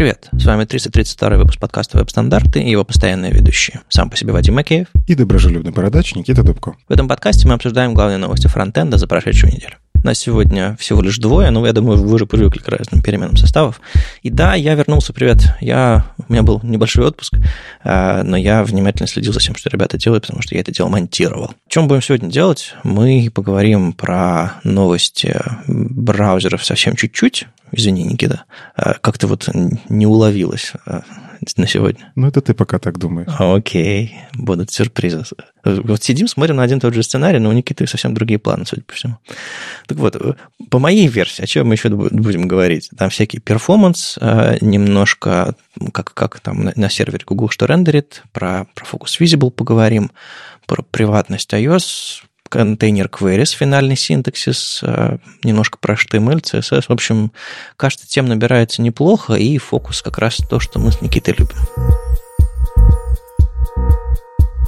Привет, с вами 332 выпуск подкаста «Веб-стандарты» и его постоянные ведущие. Сам по себе Вадим Макеев. И доброжелюбный бородач Никита Дубко. В этом подкасте мы обсуждаем главные новости фронтенда за прошедшую неделю. Нас сегодня всего лишь двое, но я думаю, вы уже привыкли к разным переменам составов. И да, я вернулся, привет. Я, у меня был небольшой отпуск, а, но я внимательно следил за тем, что ребята делают, потому что я это дело монтировал. Чем будем сегодня делать? Мы поговорим про новости браузеров совсем чуть-чуть. Извини, Никита, а, как-то вот не уловилось а, на сегодня. Ну, это ты пока так думаешь. Окей, будут сюрпризы. Вот сидим, смотрим на один и тот же сценарий, но у Никиты совсем другие планы, судя по всему. Так вот, по моей версии, о чем мы еще будем говорить? Там всякий перформанс, а, немножко, как, как там на, на сервере Google что рендерит, про, про Focus Visible поговорим, про приватность iOS, контейнер queries, финальный синтаксис, э, немножко про HTML, CSS. В общем, кажется, тем набирается неплохо, и фокус как раз то, что мы с Никитой любим.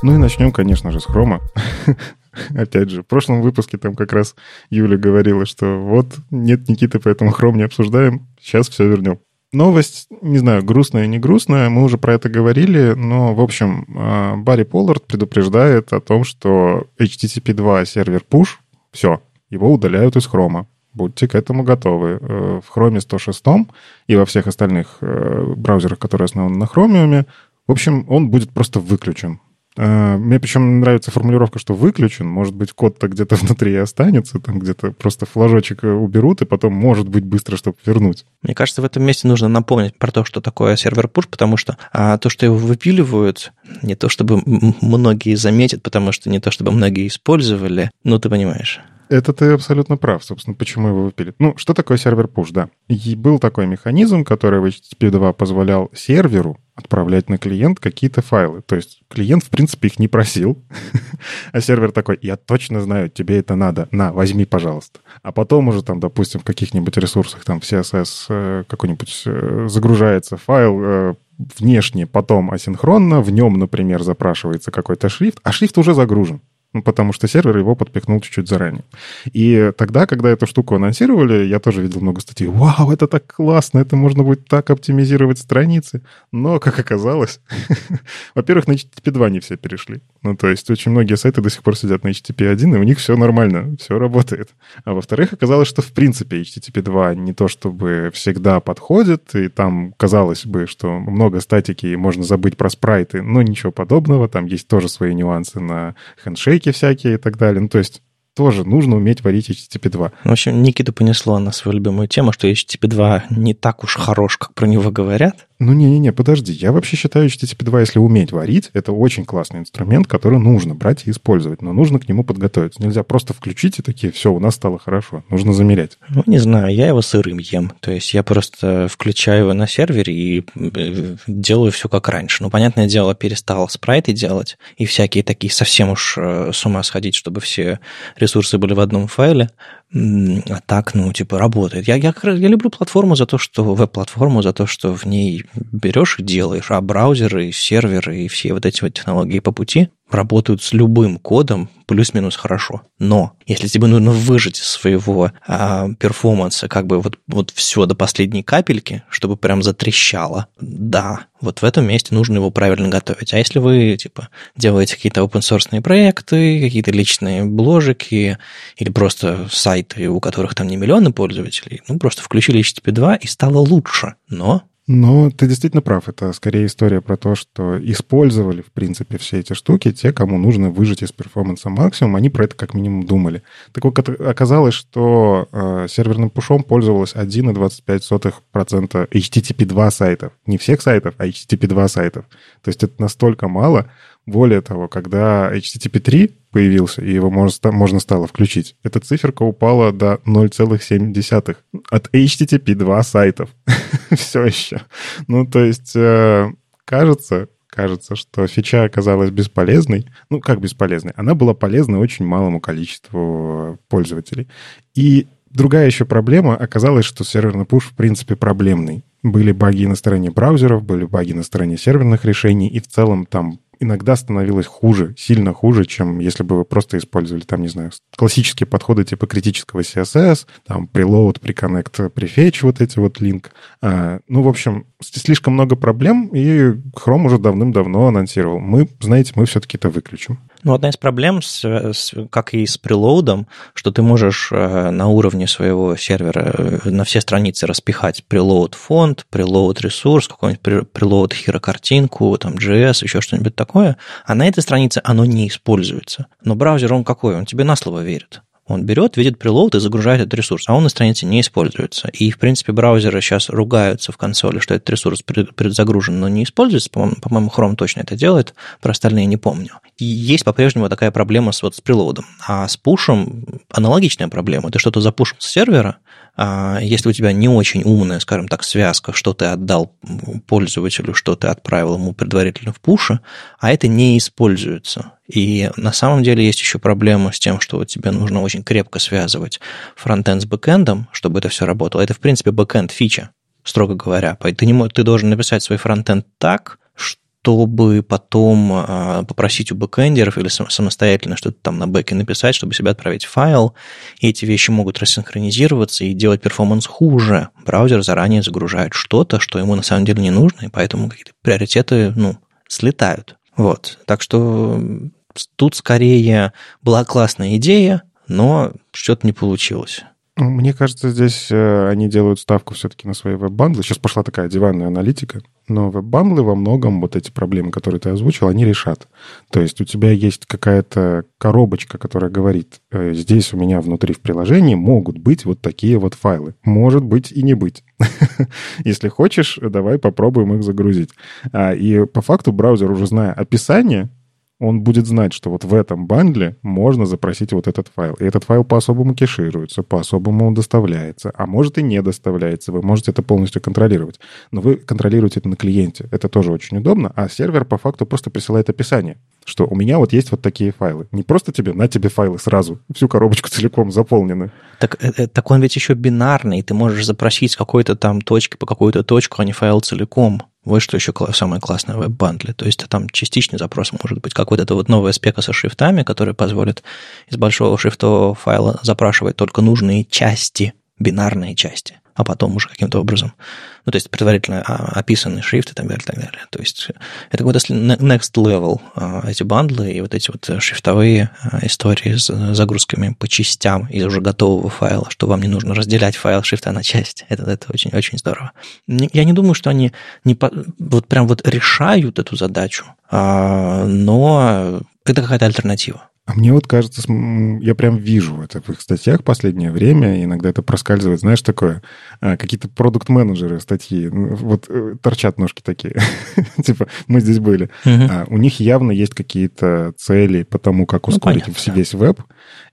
Ну и начнем, конечно же, с хрома. Опять же, в прошлом выпуске там как раз Юля говорила, что вот нет Никиты, поэтому хром не обсуждаем. Сейчас все вернем. Новость, не знаю, грустная, не грустная, мы уже про это говорили, но, в общем, а, Барри Поллард предупреждает о том, что HTTP 2 сервер push, все, его удаляют из хрома. Будьте к этому готовы. Э, в Chrome 106 и во всех остальных э, браузерах, которые основаны на Chromium, в общем, он будет просто выключен. А, мне причем нравится формулировка, что выключен. Может быть, код-то где-то внутри и останется, там где-то просто флажочек уберут, и потом, может быть, быстро, чтобы вернуть. Мне кажется, в этом месте нужно напомнить про то, что такое сервер push, потому что а, то, что его выпиливают, не то чтобы многие заметят, потому что не то чтобы многие использовали, ну, ты понимаешь. Это ты абсолютно прав, собственно, почему его выпилит. Ну, что такое сервер push, да? И был такой механизм, который в HTTP 2 позволял серверу отправлять на клиент какие-то файлы. То есть клиент, в принципе, их не просил, а сервер такой, я точно знаю, тебе это надо, на, возьми, пожалуйста. А потом уже там, допустим, в каких-нибудь ресурсах, там в CSS э, какой-нибудь э, загружается файл, э, внешне, потом асинхронно, в нем, например, запрашивается какой-то шрифт, а шрифт уже загружен ну, потому что сервер его подпихнул чуть-чуть заранее. И тогда, когда эту штуку анонсировали, я тоже видел много статей. Вау, это так классно, это можно будет так оптимизировать страницы. Но, как оказалось, во-первых, на HTTP 2 не все перешли. Ну, то есть очень многие сайты до сих пор сидят на HTTP 1, и у них все нормально, все работает. А во-вторых, оказалось, что в принципе HTTP 2 не то чтобы всегда подходит, и там казалось бы, что много статики, и можно забыть про спрайты, но ничего подобного. Там есть тоже свои нюансы на хендшейк, настройки всякие и так далее. Ну, то есть тоже нужно уметь варить HTTP 2. В общем, Никита понесло на свою любимую тему, что HTTP 2 не так уж хорош, как про него говорят. Ну, не-не-не, подожди. Я вообще считаю HTTP 2, если уметь варить, это очень классный инструмент, который нужно брать и использовать. Но нужно к нему подготовиться. Нельзя просто включить и такие, все, у нас стало хорошо. Нужно замерять. Ну, не знаю, я его сырым ем. То есть я просто включаю его на сервере и э, делаю все как раньше. Ну, понятное дело, перестал спрайты делать и всякие такие совсем уж э, с ума сходить, чтобы все ресурсы были в одном файле. А так, ну, типа, работает. Я, я, я люблю платформу за то, что веб-платформу, за то, что в ней берешь и делаешь, а браузеры, серверы и все вот эти вот технологии по пути работают с любым кодом плюс-минус хорошо. Но если тебе нужно выжать из своего а, перформанса как бы вот, вот все до последней капельки, чтобы прям затрещало, да, вот в этом месте нужно его правильно готовить. А если вы, типа, делаете какие-то open-source проекты, какие-то личные бложики или просто сайты, у которых там не миллионы пользователей, ну, просто включили HTTP 2 и стало лучше. Но ну, ты действительно прав. Это скорее история про то, что использовали, в принципе, все эти штуки. Те, кому нужно выжать из перформанса максимум, они про это как минимум думали. Так вот, оказалось, что э, серверным пушом пользовалось 1,25% HTTP 2 сайтов. Не всех сайтов, а HTTP 2 сайтов. То есть это настолько мало, более того, когда HTTP 3 появился, и его можно, можно стало включить, эта циферка упала до 0,7 от HTTP 2 сайтов. Все еще. Ну, то есть, э, кажется, кажется, что фича оказалась бесполезной. Ну, как бесполезной? Она была полезна очень малому количеству пользователей. И другая еще проблема оказалась, что серверный пуш в принципе проблемный. Были баги на стороне браузеров, были баги на стороне серверных решений, и в целом там иногда становилось хуже, сильно хуже, чем если бы вы просто использовали, там, не знаю, классические подходы типа критического CSS, там, preload, preconnect, prefetch, вот эти вот link. А, ну, в общем, слишком много проблем, и Chrome уже давным-давно анонсировал. Мы, знаете, мы все-таки это выключим. Ну, одна из проблем, с, с, как и с прелоудом, что ты можешь э, на уровне своего сервера э, на все страницы распихать preload фонд, preload ресурс, какой-нибудь preload hero картинку, там JS, еще что-нибудь такое, а на этой странице оно не используется. Но браузер, он какой? Он тебе на слово верит. Он берет, видит прилоуд и загружает этот ресурс, а он на странице не используется. И, в принципе, браузеры сейчас ругаются в консоли, что этот ресурс предзагружен, но не используется. По-моему, Chrome точно это делает, про остальные не помню. И есть по-прежнему такая проблема с, вот, с прилоудом. А с пушем аналогичная проблема. Ты что-то запушил с сервера, если у тебя не очень умная, скажем так, связка, что ты отдал пользователю, что ты отправил ему предварительно в пуше, а это не используется. И на самом деле есть еще проблема с тем, что тебе нужно очень крепко связывать фронтенд с бэкэндом, чтобы это все работало. Это, в принципе, бэкэнд фича, строго говоря. Ты, не, ты должен написать свой фронтенд так, чтобы потом а, попросить у бэкэндеров или самостоятельно что-то там на бэке написать, чтобы себе отправить файл. И эти вещи могут рассинхронизироваться и делать performance хуже. Браузер заранее загружает что-то, что ему на самом деле не нужно, и поэтому какие-то приоритеты ну, слетают. Вот. Так что тут скорее была классная идея, но что-то не получилось. Ну, мне кажется, здесь э, они делают ставку все-таки на свои веб-бандлы. Сейчас пошла такая диванная аналитика, но веб-бандлы во многом вот эти проблемы, которые ты озвучил, они решат. То есть у тебя есть какая-то коробочка, которая говорит, э, здесь у меня внутри в приложении могут быть вот такие вот файлы. Может быть и не быть. Если хочешь, давай попробуем их загрузить. А, и по факту браузер, уже зная описание, он будет знать, что вот в этом бандле можно запросить вот этот файл. И этот файл по-особому кешируется, по-особому он доставляется, а может и не доставляется. Вы можете это полностью контролировать. Но вы контролируете это на клиенте. Это тоже очень удобно. А сервер по факту просто присылает описание, что у меня вот есть вот такие файлы. Не просто тебе, на тебе файлы сразу, всю коробочку целиком заполнены. Так, э, э, так он ведь еще бинарный. Ты можешь запросить с какой-то там точки по какую-то точку, а не файл целиком. Вот что еще самое классное в веб-бандле. То есть там частичный запрос может быть, как вот эта вот новая спека со шрифтами, которая позволит из большого шрифтового файла запрашивать только нужные части, бинарные части а потом уже каким-то образом, ну, то есть предварительно а, описанный шрифт и так далее, и так далее. То есть это какой-то next level а, эти бандлы и вот эти вот шрифтовые а, истории с загрузками по частям из уже готового файла, что вам не нужно разделять файл шрифта на части. Это, это очень-очень здорово. Я не думаю, что они не по, вот прям вот решают эту задачу, но это какая-то альтернатива. А мне вот кажется, я прям вижу это в их статьях в последнее время, иногда это проскальзывает, знаешь, такое, а, какие-то продукт-менеджеры статьи, ну, вот э, торчат ножки такие, типа, мы здесь были. А у них явно есть какие-то цели по тому, как ну, ускорить ну, весь веб,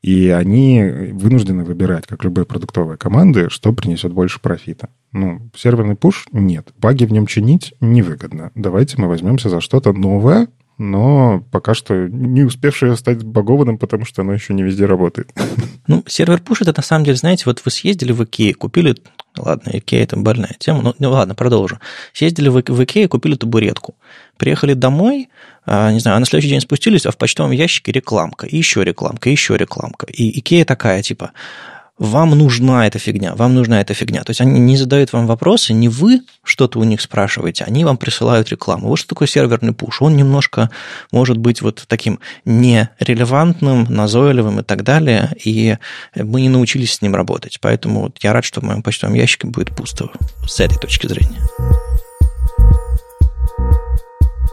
и они вынуждены выбирать, как любые продуктовые команды, что принесет больше профита. Ну, серверный пуш — нет. Баги в нем чинить невыгодно. Давайте мы возьмемся за что-то новое, но пока что не успевшее стать багованным, потому что оно еще не везде работает. Ну, Server Push это на самом деле, знаете, вот вы съездили в Икею, купили, ладно, Икея это больная тема, ну, ну ладно, продолжу. Съездили в, в Икею, купили табуретку. Приехали домой, а, не знаю, а на следующий день спустились, а в почтовом ящике рекламка, и еще рекламка, и еще рекламка. И Икея такая, типа, вам нужна эта фигня, вам нужна эта фигня. То есть они не задают вам вопросы, не вы что-то у них спрашиваете, они вам присылают рекламу. Вот что такое серверный пуш. Он немножко может быть вот таким нерелевантным, назойливым и так далее, и мы не научились с ним работать. Поэтому вот я рад, что в моем почтовом ящике будет пусто с этой точки зрения.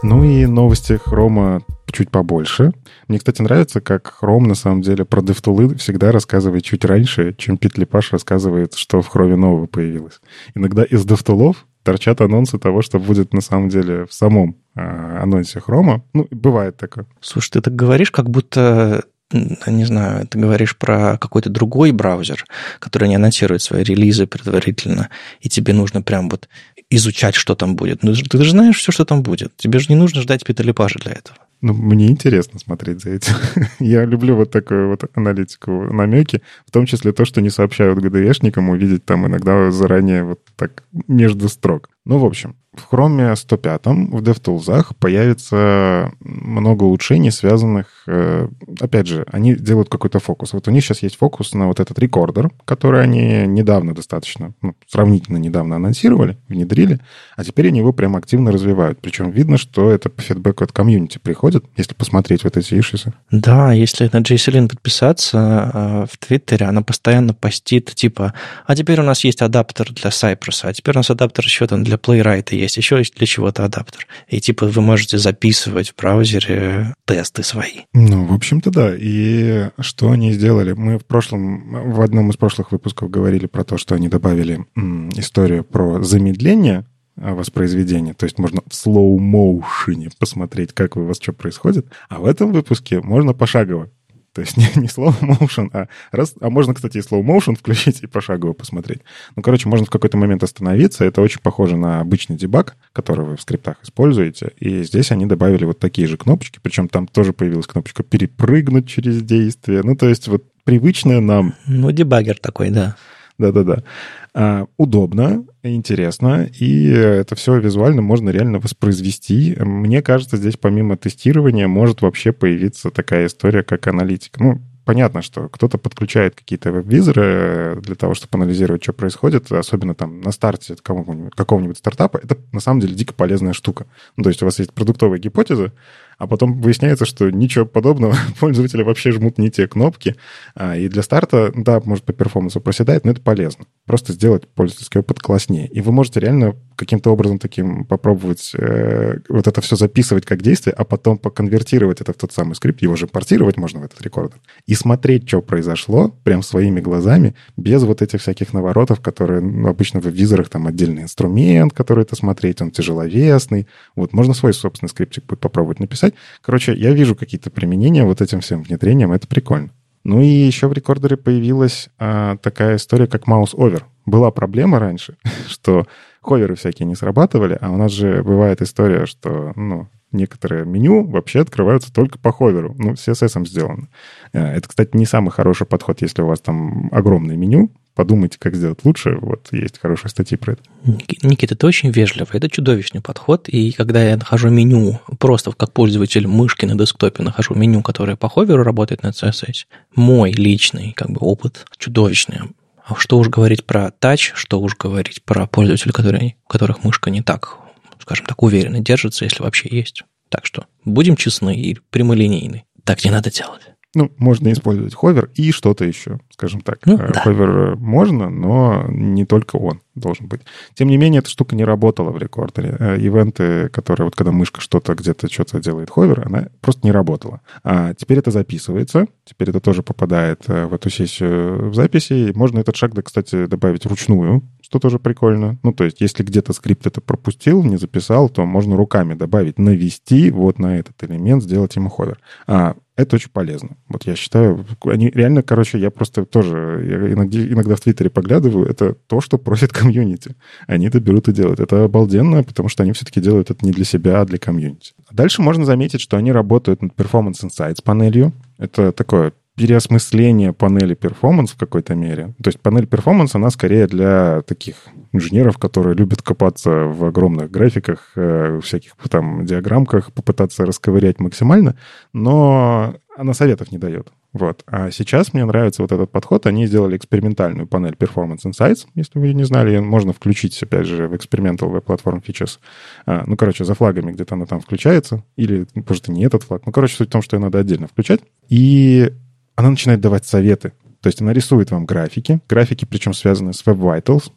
Ну и новости Хрома чуть побольше. Мне, кстати, нравится, как Chrome на самом деле про DevTools всегда рассказывает чуть раньше, чем Пит Лепаш рассказывает, что в Chrome нового появилось. Иногда из DevTools торчат анонсы того, что будет на самом деле в самом э, анонсе Хрома. Ну, бывает такое. Слушай, ты так говоришь, как будто не знаю, ты говоришь про какой-то другой браузер, который не анонсирует свои релизы предварительно, и тебе нужно прям вот изучать, что там будет. Ну, ты же знаешь все, что там будет. Тебе же не нужно ждать Питалипажа для этого. Ну, мне интересно смотреть за этим. Я люблю вот такую вот аналитику, намеки, в том числе то, что не сообщают ГДЕшникам, увидеть там иногда заранее вот так между строк. Ну, в общем, в Chrome 105 в DevTools появится много улучшений, связанных... Э, опять же, они делают какой-то фокус. Вот у них сейчас есть фокус на вот этот рекордер, который они недавно достаточно, ну, сравнительно недавно анонсировали, внедрили, а теперь они его прям активно развивают. Причем видно, что это по фидбэку от комьюнити приходит, если посмотреть вот эти ишисы. Да, если на JCLin подписаться э, в Твиттере, она постоянно постит, типа, а теперь у нас есть адаптер для Cypress, а теперь у нас адаптер еще там для Playwright есть, еще есть для чего-то адаптер. И типа вы можете записывать в браузере тесты свои. Ну, в общем-то, да. И что они сделали? Мы в прошлом, в одном из прошлых выпусков говорили про то, что они добавили м, историю про замедление а, воспроизведения. То есть можно в slow-motion посмотреть, как у вас что происходит. А в этом выпуске можно пошагово то есть не, не slow motion, а, раз, а можно, кстати, и slow motion включить и пошагово посмотреть. Ну, короче, можно в какой-то момент остановиться. Это очень похоже на обычный дебаг, который вы в скриптах используете. И здесь они добавили вот такие же кнопочки. Причем там тоже появилась кнопочка «перепрыгнуть через действие». Ну, то есть вот привычная нам... Ну, дебагер такой, да. Да-да-да. А, удобно, интересно, и это все визуально можно реально воспроизвести. Мне кажется, здесь помимо тестирования может вообще появиться такая история, как аналитика. Ну, понятно, что кто-то подключает какие-то веб-визоры для того, чтобы анализировать, что происходит, особенно там на старте какого-нибудь, какого-нибудь стартапа. Это на самом деле дико полезная штука. Ну, то есть у вас есть продуктовая гипотеза, а потом выясняется, что ничего подобного, пользователи вообще жмут не те кнопки. А, и для старта, да, может, по перформансу проседает, но это полезно. Просто сделать пользовательский опыт класснее. И вы можете реально каким-то образом таким попробовать э, вот это все записывать как действие, а потом поконвертировать это в тот самый скрипт, его же портировать можно в этот рекордер, и смотреть, что произошло, прям своими глазами, без вот этих всяких наворотов, которые ну, обычно в визорах там отдельный инструмент, который это смотреть, он тяжеловесный. Вот можно свой собственный скриптик будет попробовать написать. Короче, я вижу какие-то применения вот этим всем внедрением, это прикольно. Ну и еще в рекордере появилась а, такая история, как mouse-over. Была проблема раньше, что ховеры всякие не срабатывали, а у нас же бывает история, что, ну, некоторые меню вообще открываются только по ховеру. Ну, CSS сделано. Э, это, кстати, не самый хороший подход, если у вас там огромное меню. Подумайте, как сделать лучше. Вот есть хорошие статьи про это. Никита, это очень вежливо. Это чудовищный подход. И когда я нахожу меню, просто как пользователь мышки на десктопе нахожу меню, которое по ховеру работает на CSS, мой личный как бы опыт чудовищный. А что уж говорить про touch, что уж говорить про пользователей, которые, у которых мышка не так, скажем так, уверенно держится, если вообще есть. Так что будем честны и прямолинейны. Так не надо делать. Ну, можно использовать hover и что-то еще, скажем так. Ну, да. Hover можно, но не только он должен быть. Тем не менее, эта штука не работала в рекордере. Э, ивенты, которые вот когда мышка что-то где-то что-то делает hover, она просто не работала. А теперь это записывается, теперь это тоже попадает э, в эту сессию в записи. Можно этот шаг, кстати, добавить вручную, что тоже прикольно. Ну, то есть, если где-то скрипт это пропустил, не записал, то можно руками добавить, навести вот на этот элемент, сделать ему hover. А это очень полезно. Вот я считаю, они реально, короче, я просто тоже я иногда, иногда в Твиттере поглядываю, это то, что просит комьюнити. Они это берут и делают. Это обалденно, потому что они все-таки делают это не для себя, а для комьюнити. Дальше можно заметить, что они работают над Performance Insights панелью. Это такое переосмысление панели performance в какой-то мере. То есть панель performance, она скорее для таких инженеров, которые любят копаться в огромных графиках, э, всяких там диаграммках, попытаться расковырять максимально, но она советов не дает. Вот. А сейчас мне нравится вот этот подход. Они сделали экспериментальную панель Performance Insights. Если вы не знали, ее можно включить, опять же, в Experimental Web Platform Features. А, ну, короче, за флагами где-то она там включается. Или, может, и не этот флаг. Ну, короче, суть в том, что ее надо отдельно включать. И она начинает давать советы. То есть она рисует вам графики, графики, причем связаны с Web Vitals,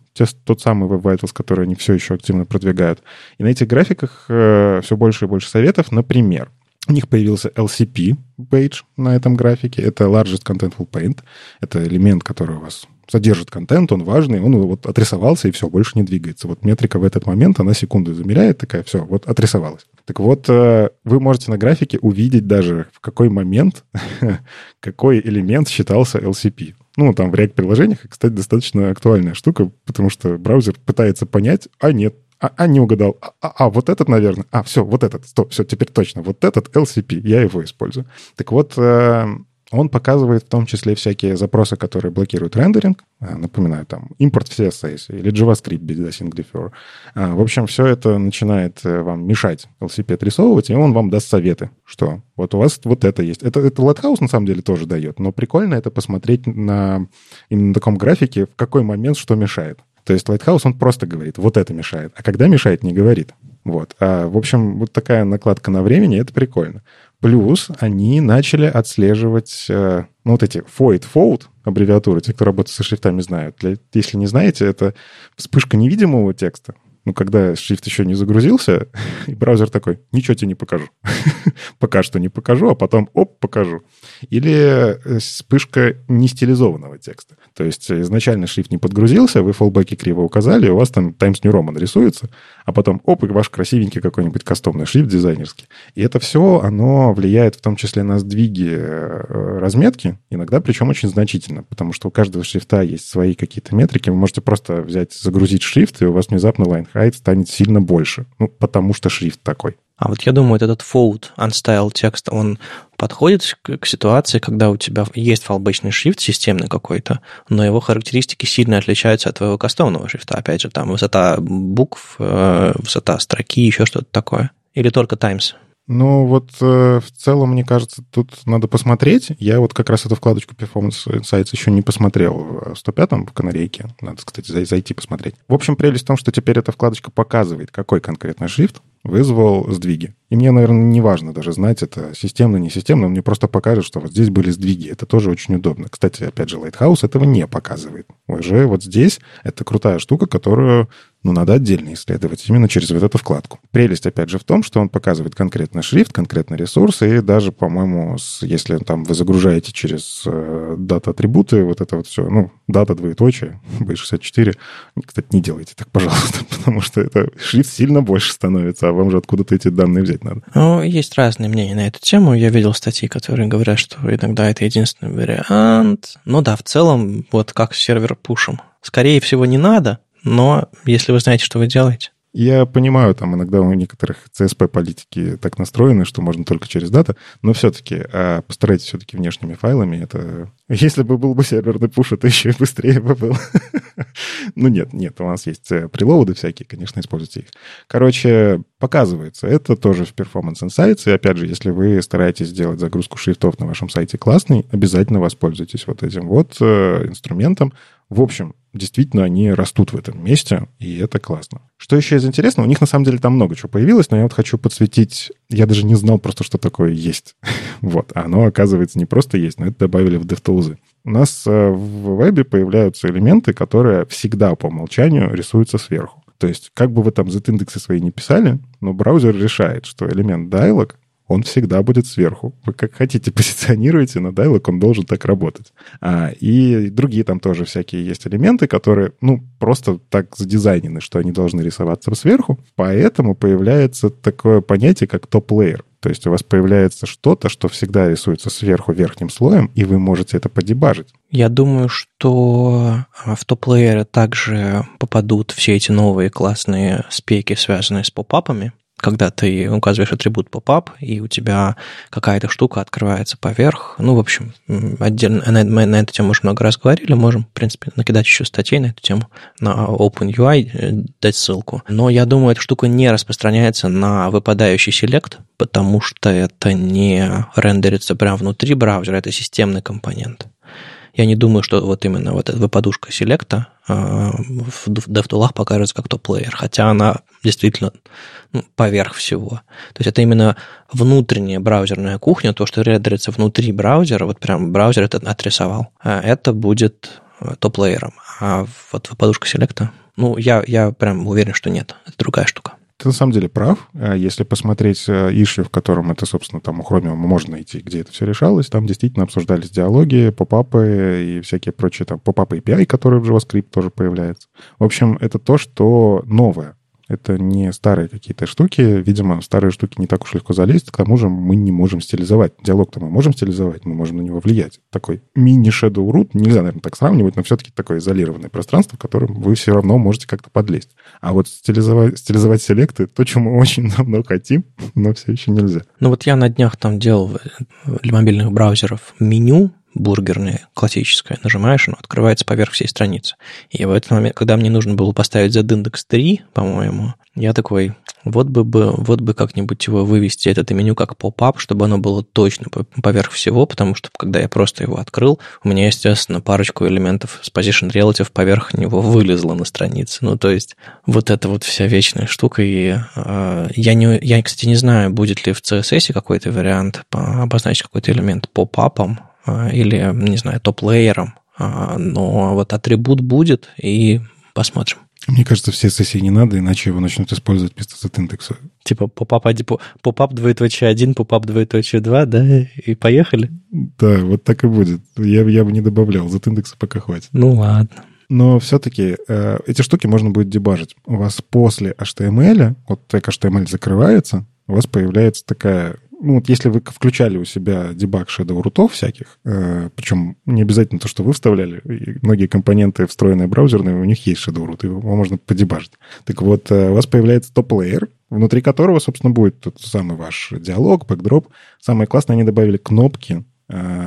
тот самый Web Vitals, который они все еще активно продвигают. И на этих графиках э, все больше и больше советов. Например, у них появился LCP page на этом графике. Это Largest Contentful Paint. Это элемент, который у вас содержит контент, он важный, он вот отрисовался и все, больше не двигается. Вот метрика в этот момент, она секунду замеряет, такая, все, вот отрисовалась. Так вот, э, вы можете на графике увидеть даже, в какой момент какой элемент считался LCP. Ну, там в React-приложениях, кстати, достаточно актуальная штука, потому что браузер пытается понять, а нет, а, а не угадал. А, а, а, вот этот, наверное. А, все, вот этот. Стоп, все, теперь точно. Вот этот LCP, я его использую. Так вот, э, Он показывает в том числе всякие запросы, которые блокируют рендеринг. А, напоминаю, там, импорт в CSS или JavaScript без async defer. А, в общем, все это начинает э, вам мешать LCP отрисовывать, и он вам даст советы, что вот у вас вот это есть. Это, это Lighthouse на самом деле тоже дает, но прикольно это посмотреть на именно на таком графике, в какой момент что мешает. То есть Lighthouse, он просто говорит, вот это мешает. А когда мешает, не говорит. Вот. А, в общем, вот такая накладка на времени, это прикольно. Плюс они начали отслеживать, э, ну, вот эти FOID, FOUD, аббревиатуры, те, кто работает со шрифтами, знают. Для, если не знаете, это вспышка невидимого текста, ну, когда шрифт еще не загрузился, и браузер такой, ничего тебе не покажу. Пока что не покажу, а потом, оп, покажу. Или э, вспышка нестилизованного текста. То есть изначально шрифт не подгрузился, вы фоллбеки криво указали, у вас там Times New Roman рисуется, а потом, оп, и ваш красивенький какой-нибудь кастомный шрифт дизайнерский. И это все, оно влияет в том числе на сдвиги э, разметки, иногда причем очень значительно, потому что у каждого шрифта есть свои какие-то метрики. Вы можете просто взять, загрузить шрифт, и у вас внезапно line height станет сильно больше. Ну, потому что шрифт такой. А вот я думаю, этот fold unstyle текст, он подходит к, к ситуации, когда у тебя есть фалбечный шрифт системный какой-то, но его характеристики сильно отличаются от твоего кастомного шрифта. Опять же, там высота букв, э, высота строки, еще что-то такое. Или только Times? Ну, вот э, в целом, мне кажется, тут надо посмотреть. Я вот как раз эту вкладочку Performance Insights еще не посмотрел в 105-м в канарейке. Надо, кстати, зайти посмотреть. В общем, прелесть в том, что теперь эта вкладочка показывает, какой конкретно шрифт вызвал сдвиги. И мне, наверное, не важно даже знать, это системно, не системно. Мне просто покажет, что вот здесь были сдвиги. Это тоже очень удобно. Кстати, опять же, Lighthouse этого не показывает. Уже вот здесь это крутая штука, которую ну, надо отдельно исследовать именно через вот эту вкладку. Прелесть, опять же, в том, что он показывает конкретно шрифт, конкретно ресурс, и даже, по-моему, если там вы загружаете через э, дата-атрибуты, вот это вот все, ну, дата двоеточие, B64, кстати, не делайте так, пожалуйста, потому что это шрифт сильно больше становится, а вам же откуда-то эти данные взять надо. Ну, есть разные мнения на эту тему. Я видел статьи, которые говорят, что иногда это единственный вариант. Ну да, в целом, вот как сервер пушим. Скорее всего, не надо, но если вы знаете, что вы делаете. Я понимаю, там иногда у некоторых CSP-политики так настроены, что можно только через дата, но все-таки а постарайтесь все-таки внешними файлами. Это Если бы был бы серверный пуш, это еще и быстрее бы было. ну нет, нет, у нас есть э, прилоуды всякие, конечно, используйте их. Короче, показывается. Это тоже в Performance Insights. И опять же, если вы стараетесь сделать загрузку шрифтов на вашем сайте классный, обязательно воспользуйтесь вот этим вот э, инструментом. В общем, действительно они растут в этом месте, и это классно. Что еще из интересного? У них на самом деле там много чего появилось, но я вот хочу подсветить... Я даже не знал просто, что такое есть. вот. А оно, оказывается, не просто есть, но это добавили в DevTools. У нас э, в вебе появляются элементы, которые всегда по умолчанию рисуются сверху. То есть, как бы вы там z-индексы свои не писали, но браузер решает, что элемент dialog он всегда будет сверху. Вы как хотите позиционируете, но dialog он должен так работать. А, и другие там тоже всякие есть элементы, которые, ну, просто так задизайнены, что они должны рисоваться сверху. Поэтому появляется такое понятие, как топ-лейер. То есть у вас появляется что-то, что всегда рисуется сверху верхним слоем, и вы можете это подебажить. Я думаю, что а, в топ-лейеры также попадут все эти новые классные спеки, связанные с попапами когда ты указываешь атрибут pop-up, и у тебя какая-то штука открывается поверх. Ну, в общем, отдельно мы на эту тему уже много раз говорили, можем, в принципе, накидать еще статей на эту тему, на OpenUI э, дать ссылку. Но я думаю, эта штука не распространяется на выпадающий селект, потому что это не рендерится прямо внутри браузера, это системный компонент. Я не думаю, что вот именно вот эта подушка селекта э, в DevTools покажется как топ-плеер, хотя она действительно ну, поверх всего. То есть это именно внутренняя браузерная кухня, то, что рендерится внутри браузера, вот прям браузер это отрисовал, а это будет э, топ-плеером. А вот подушка селекта, ну, я, я прям уверен, что нет. Это другая штука. Ты на самом деле прав. Э, если посмотреть иши, в котором это, собственно, там у Chromium можно найти, где это все решалось, там действительно обсуждались диалоги, попапы и всякие прочие там попапы API, которые в JavaScript тоже появляются. В общем, это то, что новое. Это не старые какие-то штуки. Видимо, старые штуки не так уж легко залезть. К тому же мы не можем стилизовать. Диалог-то мы можем стилизовать, мы можем на него влиять. Такой мини-shadow root, нельзя, наверное, так сравнивать, но все-таки такое изолированное пространство, в котором вы все равно можете как-то подлезть. А вот стилизовать, стилизовать селекты, то, чем мы очень давно хотим, но все еще нельзя. Ну вот я на днях там делал для мобильных браузеров меню, бургерное, классическое, нажимаешь, оно открывается поверх всей страницы. И в этот момент, когда мне нужно было поставить за индекс 3, по-моему, я такой, вот бы, вот бы как-нибудь его вывести, это меню как поп-ап, чтобы оно было точно поверх всего, потому что когда я просто его открыл, у меня, естественно, парочку элементов с Position Relative поверх него вылезло на странице. Ну, то есть вот это вот вся вечная штука. И э, я, не, я, кстати, не знаю, будет ли в CSS какой-то вариант обозначить какой-то элемент поп-апом, или, не знаю, топ-лейером, а, но вот атрибут будет, и посмотрим. Мне кажется, все сессии не надо, иначе его начнут использовать вместо z-индекса. Типа попап, попап двоеточие 1, попап двоеточие 2, да, и поехали? Да, вот так и будет. Я, я бы не добавлял, z-индекса пока хватит. Ну ладно. Но все-таки э, эти штуки можно будет дебажить. У вас после HTML, вот так HTML закрывается, у вас появляется такая ну, вот если вы включали у себя дебаг shadow рутов всяких, э, причем не обязательно то, что вы вставляли, многие компоненты встроенные браузерные, у них есть shadow root, его можно подебажить. Так вот, э, у вас появляется top layer, внутри которого, собственно, будет тот самый ваш диалог, backdrop. Самое классное, они добавили кнопки,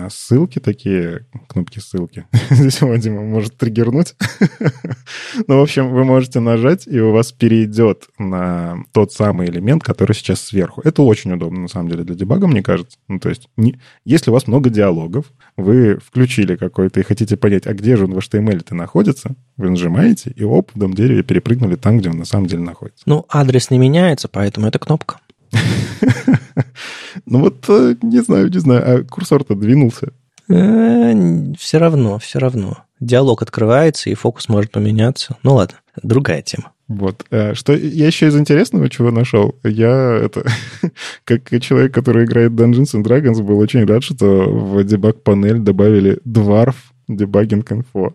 ссылки такие, кнопки ссылки. Здесь Вадима может триггернуть. ну, в общем, вы можете нажать, и у вас перейдет на тот самый элемент, который сейчас сверху. Это очень удобно, на самом деле, для дебага, мне кажется. Ну, то есть, не... если у вас много диалогов, вы включили какой-то и хотите понять, а где же он в HTML-то находится, вы нажимаете, и оп, в дом дереве перепрыгнули там, где он на самом деле находится. Ну, адрес не меняется, поэтому это кнопка. Ну вот, э, не знаю, не знаю, а курсор-то двинулся. Э, все равно, все равно. Диалог открывается, и фокус может поменяться. Ну ладно, другая тема. Вот. Э, что я еще из интересного чего нашел? Я это, как человек, который играет Dungeons and Dragons, был очень рад, что в дебаг-панель добавили Dwarf Debugging Info.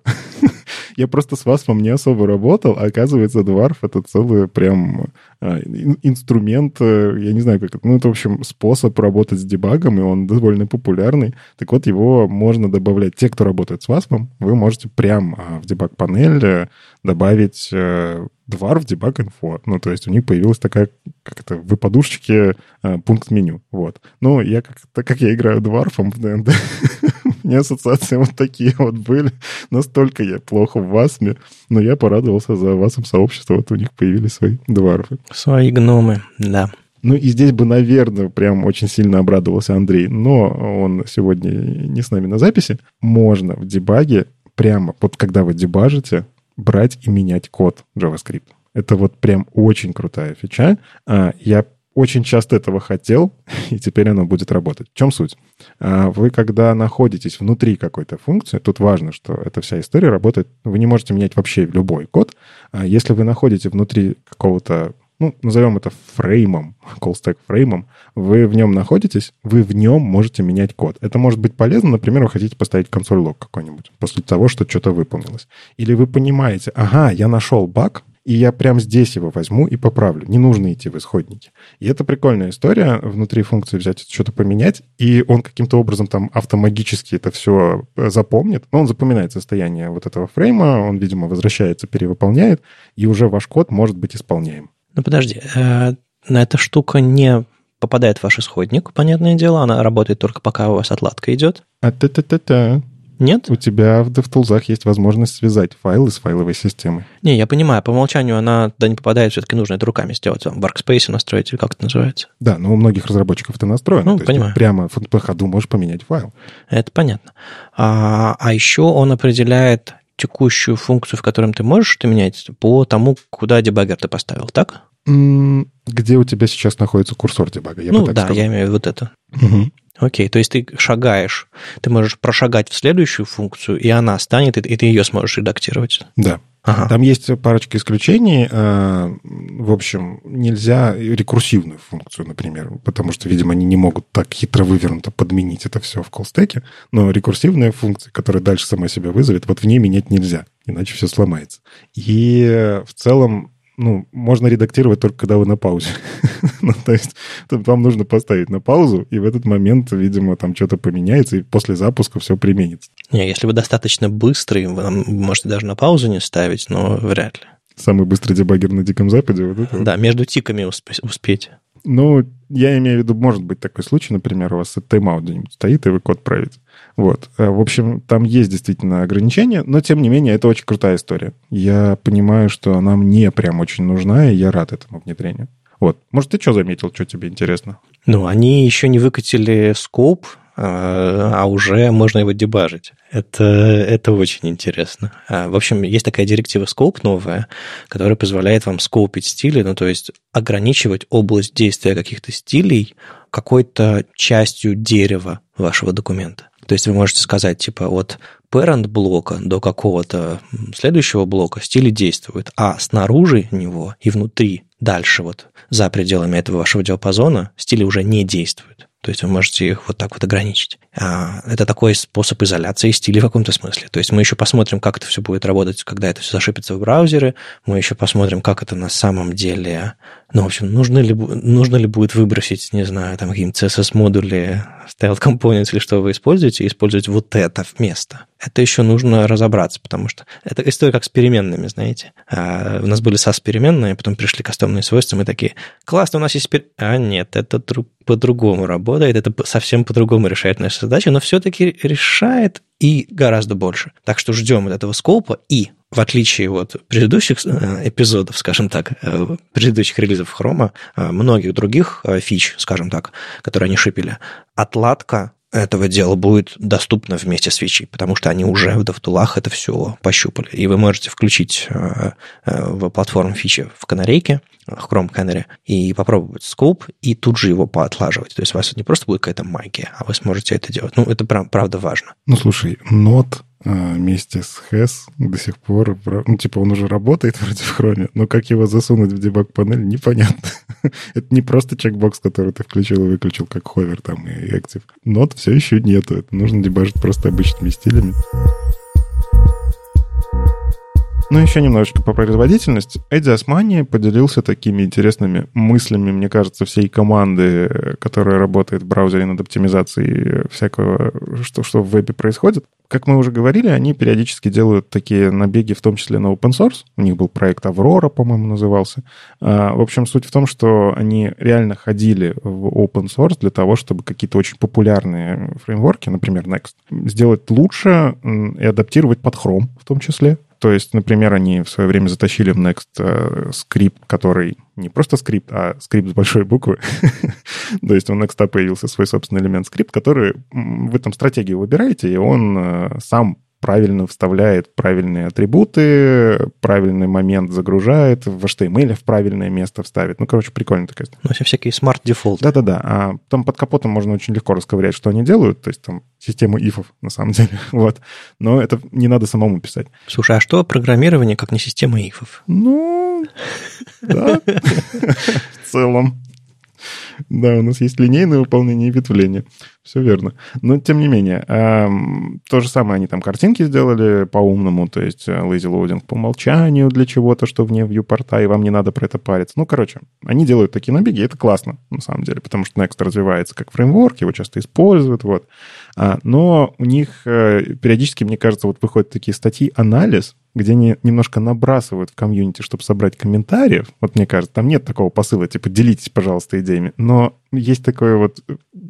Я просто с Васпом не особо работал, а оказывается, Dwarf — это целый прям а, инструмент, э, я не знаю, как это, ну, это, в общем, способ работать с дебагом, и он довольно популярный. Так вот, его можно добавлять. Те, кто работает с Васпом, вы можете прям а, в дебаг-панель э, добавить э, Dwarf Debug Info. Ну, то есть у них появилась такая, как это, в подушечке пункт меню. Вот. Ну, я как, так как я играю Dwarf в ДНД, меня ассоциации вот такие вот были. Настолько я плохо в Васме, но я порадовался за Васом сообщество. Вот у них появились свои Дварфы. Свои гномы, да. Ну и здесь бы, наверное, прям очень сильно обрадовался Андрей, но он сегодня не с нами на записи. Можно в дебаге прямо, вот когда вы дебажите, брать и менять код JavaScript. Это вот прям очень крутая фича. А, я очень часто этого хотел, и теперь оно будет работать. В чем суть? А, вы, когда находитесь внутри какой-то функции, тут важно, что эта вся история работает, вы не можете менять вообще любой код. А если вы находите внутри какого-то ну, назовем это фреймом, call stack фреймом, вы в нем находитесь, вы в нем можете менять код. Это может быть полезно, например, вы хотите поставить консоль лог какой-нибудь после того, что что-то выполнилось. Или вы понимаете, ага, я нашел баг, и я прям здесь его возьму и поправлю. Не нужно идти в исходники. И это прикольная история, внутри функции взять что-то поменять, и он каким-то образом там автомагически это все э, запомнит. Но он запоминает состояние вот этого фрейма, он, видимо, возвращается, перевыполняет, и уже ваш код может быть исполняем. Ну, подожди, э, на эта штука не попадает в ваш исходник, понятное дело, она работает только пока у вас отладка идет. А та та та та нет? У тебя в DevTools есть возможность связать файлы с файловой системой. Не, я понимаю, по умолчанию она туда не попадает, все-таки нужно это руками сделать, в Workspace настроить, или как это называется. Да, но у многих разработчиков это настроено. Ну, понимаю. прямо по ходу можешь поменять файл. Это понятно. А, а еще он определяет текущую функцию, в котором ты можешь это менять, по тому, куда дебаггер ты поставил, так? Где у тебя сейчас находится курсор дебага? Я ну да, сказал. я имею в виду вот это. Угу. Окей, то есть ты шагаешь, ты можешь прошагать в следующую функцию, и она станет, и ты ее сможешь редактировать. Да. Ага. Там есть парочка исключений. А, в общем, нельзя рекурсивную функцию, например, потому что, видимо, они не могут так хитро вывернуто подменить это все в колстеке. Но рекурсивная функция, которая дальше сама себя вызовет, вот в ней менять нельзя, иначе все сломается. И в целом ну, можно редактировать только когда вы на паузе. ну, то есть вам нужно поставить на паузу, и в этот момент, видимо, там что-то поменяется, и после запуска все применится. Не, если вы достаточно быстрый, вы можете даже на паузу не ставить, но вряд ли. Самый быстрый дебаггер на Диком Западе. Вот это да, вот. между тиками успеть. Ну, я имею в виду, может быть такой случай, например, у вас тайм-аут где-нибудь стоит, и вы код правите. Вот. Э, в общем, там есть действительно ограничения, но, тем не менее, это очень крутая история. Я понимаю, что она мне прям очень нужна, и я рад этому внедрению. Вот. Может, ты что заметил, что тебе интересно? Ну, они еще не выкатили скоп, а, а уже можно его дебажить. Это, это очень интересно. А, в общем, есть такая директива Scope новая, которая позволяет вам скопить стили, ну, то есть ограничивать область действия каких-то стилей какой-то частью дерева вашего документа. То есть вы можете сказать, типа, от parent блока до какого-то следующего блока стили действуют, а снаружи него и внутри, дальше вот, за пределами этого вашего диапазона, стили уже не действуют. То есть вы можете их вот так вот ограничить. А, это такой способ изоляции стиля в каком-то смысле. То есть мы еще посмотрим, как это все будет работать, когда это все зашипится в браузере. Мы еще посмотрим, как это на самом деле... Ну, в общем, нужно ли, нужно ли будет выбросить, не знаю, там какие-нибудь CSS-модули, style components или что вы используете, и использовать вот это вместо. Это еще нужно разобраться, потому что это история как с переменными, знаете. А, у нас были SAS-переменные, потом пришли кастомные свойства, мы такие, классно, у нас есть... Пер... А нет, это по-другому работает, это совсем по-другому решает наши задачи, но все-таки решает и гораздо больше. Так что ждем от этого скопа и в отличие от предыдущих э, эпизодов, скажем так, э, предыдущих релизов Хрома, э, многих других фич, скажем так, которые они шипели, отладка этого дела будет доступно вместе с фичей, потому что они уже в DevTool'ах это все пощупали. И вы можете включить в платформу фичи в канарейке, в Chrome Canary, и попробовать скоп, и тут же его поотлаживать. То есть у вас не просто будет какая-то магия, а вы сможете это делать. Ну, это правда важно. Ну, слушай, нот а, вместе с Хэс до сих пор... Ну, типа, он уже работает вроде в хроме, но как его засунуть в дебаг-панель, непонятно. Это не просто чекбокс, который ты включил и выключил, как ховер там и Active. Нот все еще нету. Это нужно дебажить просто обычными стилями. Ну, еще немножечко по производительности. Эдди Османи поделился такими интересными мыслями, мне кажется, всей команды, которая работает в браузере над оптимизацией всякого, что, что в вебе происходит. Как мы уже говорили, они периодически делают такие набеги, в том числе на open source. У них был проект Аврора, по-моему, назывался. А, в общем, суть в том, что они реально ходили в open source для того, чтобы какие-то очень популярные фреймворки, например, Next, сделать лучше и адаптировать под Chrome в том числе. То есть, например, они в свое время затащили в Next э, скрипт, который не просто скрипт, а скрипт с большой буквы. То есть у Next появился свой собственный элемент скрипт, который вы там стратегию выбираете, и он э, сам правильно вставляет правильные атрибуты, правильный момент загружает, в HTML в правильное место вставит. Ну, короче, прикольно такая. Ну, все всякие default. Да-да-да. А там под капотом можно очень легко расковырять, что они делают. То есть там систему ифов, на самом деле. вот. Но это не надо самому писать. Слушай, а что программирование, как не система ифов? Ну, да, в целом. Да, у нас есть линейное выполнение и ветвление. Все верно. Но, тем не менее, эм, то же самое они там картинки сделали по-умному, то есть э, lazy loading по умолчанию для чего-то, что вне viewport, и вам не надо про это париться. Ну, короче, они делают такие набеги, это классно, на самом деле, потому что Next развивается как фреймворк, его часто используют, вот. А, но у них э, периодически, мне кажется, вот выходят такие статьи, анализ, где они немножко набрасывают в комьюнити, чтобы собрать комментариев. Вот мне кажется, там нет такого посыла, типа, делитесь, пожалуйста, идеями. Но есть такое вот,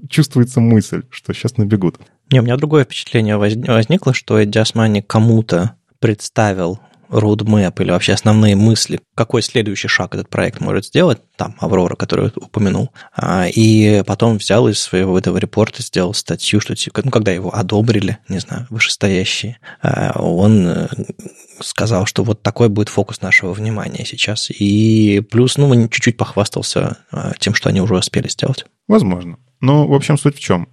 чувствуется мысль, что сейчас набегут. Не, у меня другое впечатление возникло, что Эдди Османи кому-то представил roadmap или вообще основные мысли, какой следующий шаг этот проект может сделать, там, Аврора, которую упомянул, а, и потом взял из своего этого репорта, сделал статью, что, типа, ну, когда его одобрили, не знаю, вышестоящие, а, он э, сказал, что вот такой будет фокус нашего внимания сейчас. И плюс, ну, чуть-чуть похвастался а, тем, что они уже успели сделать. Возможно. Ну, в общем, суть в чем.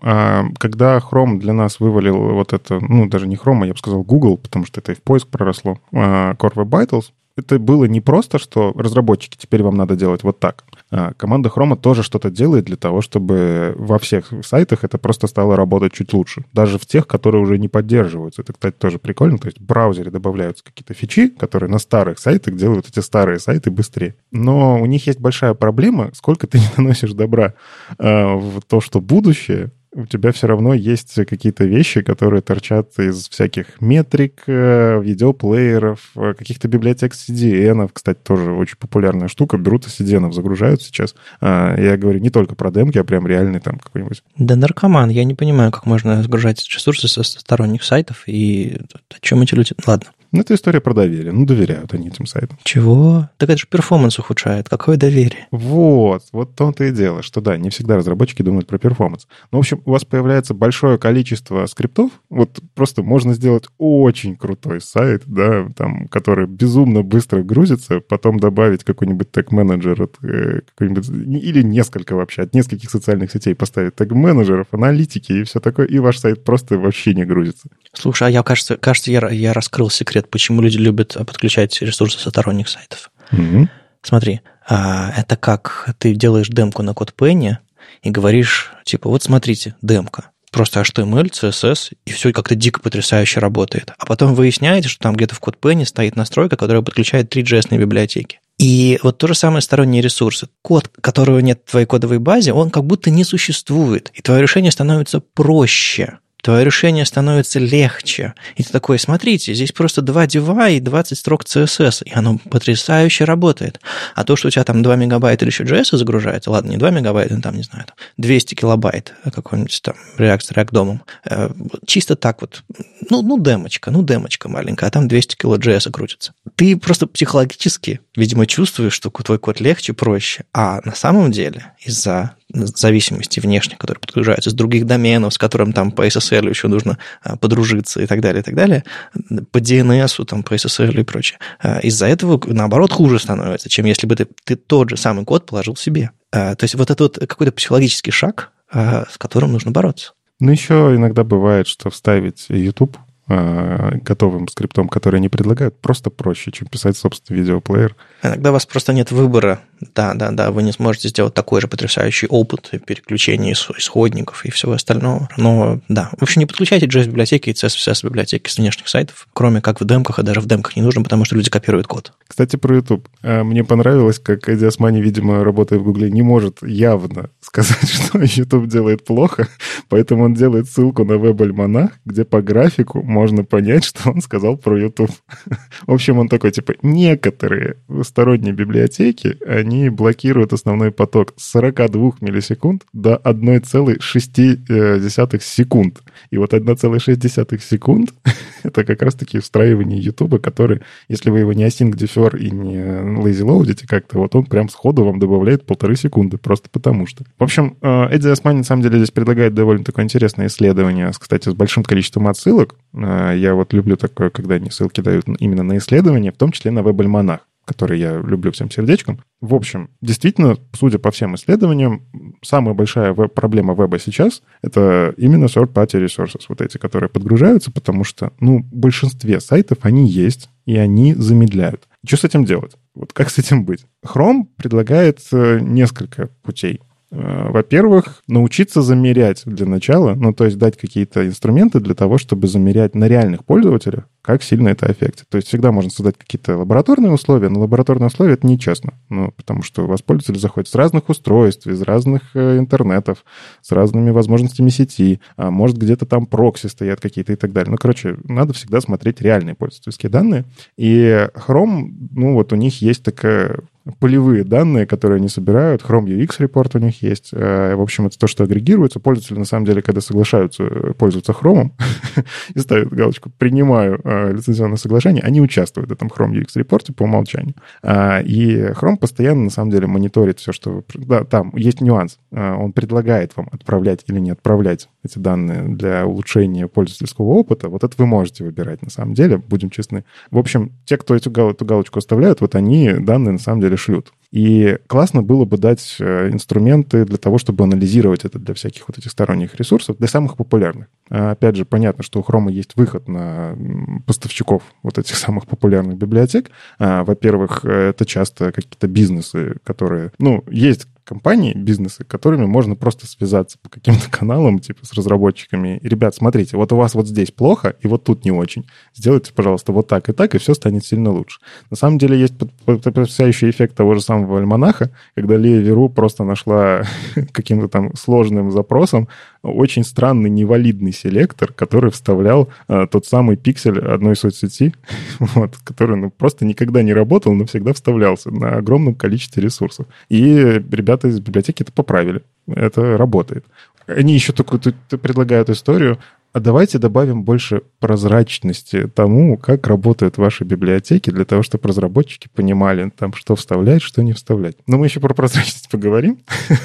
Когда Chrome для нас вывалил вот это, ну, даже не Chrome, а я бы сказал Google, потому что это и в поиск проросло, Core Web Vitals, это было не просто, что разработчики, теперь вам надо делать вот так. А команда Chrome тоже что-то делает для того, чтобы во всех сайтах это просто стало работать чуть лучше. Даже в тех, которые уже не поддерживаются. Это, кстати, тоже прикольно. То есть в браузере добавляются какие-то фичи, которые на старых сайтах делают эти старые сайты быстрее. Но у них есть большая проблема, сколько ты не наносишь добра э, в то, что будущее у тебя все равно есть какие-то вещи, которые торчат из всяких метрик, э, видеоплееров, э, каких-то библиотек CDN. Кстати, тоже очень популярная штука. Берут из CDN, загружают сейчас. А, я говорю не только про демки, а прям реальный там какой-нибудь. Да наркоман. Я не понимаю, как можно загружать ресурсы со сторонних сайтов и о чем эти люди... Ладно. Ну, это история про доверие. Ну, доверяют они этим сайтам. Чего? Так это же перформанс ухудшает. Какое доверие? Вот. Вот в том-то и дело, что да, не всегда разработчики думают про перформанс. Ну, в общем, у вас появляется большое количество скриптов. Вот просто можно сделать очень крутой сайт, да, там, который безумно быстро грузится, потом добавить какой-нибудь тег-менеджер от э, какой-нибудь... Или несколько вообще, от нескольких социальных сетей поставить тег-менеджеров, аналитики и все такое, и ваш сайт просто вообще не грузится. Слушай, а я, кажется, кажется я, я раскрыл секрет, почему люди любят подключать ресурсы сторонних сайтов. Угу. Смотри, а, это как ты делаешь демку на Penny и говоришь, типа, вот смотрите, демка, просто HTML, CSS, и все как-то дико потрясающе работает. А потом выясняете, что там где-то в Penny стоит настройка, которая подключает три JS библиотеки. И вот то же самое сторонние ресурсы. Код, которого нет в твоей кодовой базе, он как будто не существует, и твое решение становится проще твое решение становится легче. И ты такой, смотрите, здесь просто два дива и 20 строк CSS, и оно потрясающе работает. А то, что у тебя там 2 мегабайта или еще JS загружается, ладно, не 2 мегабайта, там, не знаю, 200 килобайт какой-нибудь там React с React домом, э, чисто так вот, ну, ну, демочка, ну, демочка маленькая, а там 200 кило JS крутится. Ты просто психологически, видимо, чувствуешь, что твой код легче, проще, а на самом деле из-за зависимости внешних, которые подгружаются с других доменов, с которым там по SSL еще нужно а, подружиться и так далее, и так далее, по DNS, там, по SSL и прочее. А, из-за этого, наоборот, хуже становится, чем если бы ты, ты тот же самый код положил себе. А, то есть вот это вот какой-то психологический шаг, с которым нужно бороться. Ну, еще иногда бывает, что вставить YouTube готовым скриптом, который они предлагают, просто проще, чем писать собственный видеоплеер. Иногда у вас просто нет выбора. Да, да, да, вы не сможете сделать такой же потрясающий опыт переключения исходников и всего остального. Но да, в общем, не подключайте JS-библиотеки и CSS-библиотеки с внешних сайтов, кроме как в демках, а даже в демках не нужно, потому что люди копируют код. Кстати, про YouTube. Э, мне понравилось, как Эдди Османи, видимо, работая в Гугле, не может явно сказать, что YouTube делает плохо, поэтому он делает ссылку на веб-альманах, где по графику можно понять, что он сказал про YouTube. В общем, он такой, типа, некоторые сторонние библиотеки, они блокируют основной поток с 42 миллисекунд до 1,6 секунд. И вот 1,6 секунд — это как раз-таки встраивание YouTube, который, если вы его не async defer и не lazy loadите как-то, вот он прям сходу вам добавляет полторы секунды, просто потому что. В общем, э, Эдди Османи на самом деле здесь предлагает довольно такое интересное исследование, кстати, с большим количеством отсылок. А, я вот люблю такое, когда они ссылки дают именно на исследования, в том числе на веб-альманах который я люблю всем сердечком. В общем, действительно, судя по всем исследованиям, самая большая веб проблема веба сейчас — это именно third-party resources, вот эти, которые подгружаются, потому что, ну, в большинстве сайтов они есть, и они замедляют. Что с этим делать? Вот как с этим быть? Chrome предлагает э, несколько путей. Э, во-первых, научиться замерять для начала, ну, то есть дать какие-то инструменты для того, чтобы замерять на реальных пользователях, как сильно это аффектит. То есть всегда можно создать какие-то лабораторные условия, но лабораторные условия — это нечестно, ну, потому что у вас пользователи заходят с разных устройств, из разных э, интернетов, с разными возможностями сети, а может, где-то там прокси стоят какие-то и так далее. Ну, короче, надо всегда смотреть реальные пользовательские данные. И Chrome, ну, вот у них есть такая полевые данные, которые они собирают. Chrome UX репорт у них есть. Э, в общем, это то, что агрегируется. Пользователи, на самом деле, когда соглашаются э, пользоваться Chrome и ставят галочку «принимаю э, лицензионное соглашение», они участвуют в этом Chrome UX репорте по умолчанию. А, и Chrome постоянно, на самом деле, мониторит все, что... Да, там есть нюанс. Он предлагает вам отправлять или не отправлять эти данные для улучшения пользовательского опыта. Вот это вы можете выбирать, на самом деле, будем честны. В общем, те, кто эту, галочку оставляют, вот они данные, на самом деле, шлют. И классно было бы дать э, инструменты для того, чтобы анализировать это для всяких вот этих сторонних ресурсов, для самых популярных. А опять же, понятно, что у Chrome есть выход на поставщиков вот этих самых популярных библиотек. А, во-первых, это часто какие-то бизнесы, которые... Ну, есть компании, бизнесы, которыми можно просто связаться по каким-то каналам, типа с разработчиками. Ребят, смотрите, вот у вас вот здесь плохо, и вот тут не очень. Сделайте, пожалуйста, вот так и так, и все станет сильно лучше. На самом деле есть потрясающий эффект того же самого альманаха, когда Лия Веру просто нашла каким-то там сложным запросом очень странный невалидный селектор, который вставлял а, тот самый пиксель одной соцсети, вот, который ну, просто никогда не работал, но всегда вставлялся на огромном количестве ресурсов. И ребята из библиотеки это поправили. Это работает. Они еще такую предлагают историю а давайте добавим больше прозрачности тому, как работают ваши библиотеки, для того, чтобы разработчики понимали, там, что вставлять, что не вставлять. Но мы еще про прозрачность поговорим.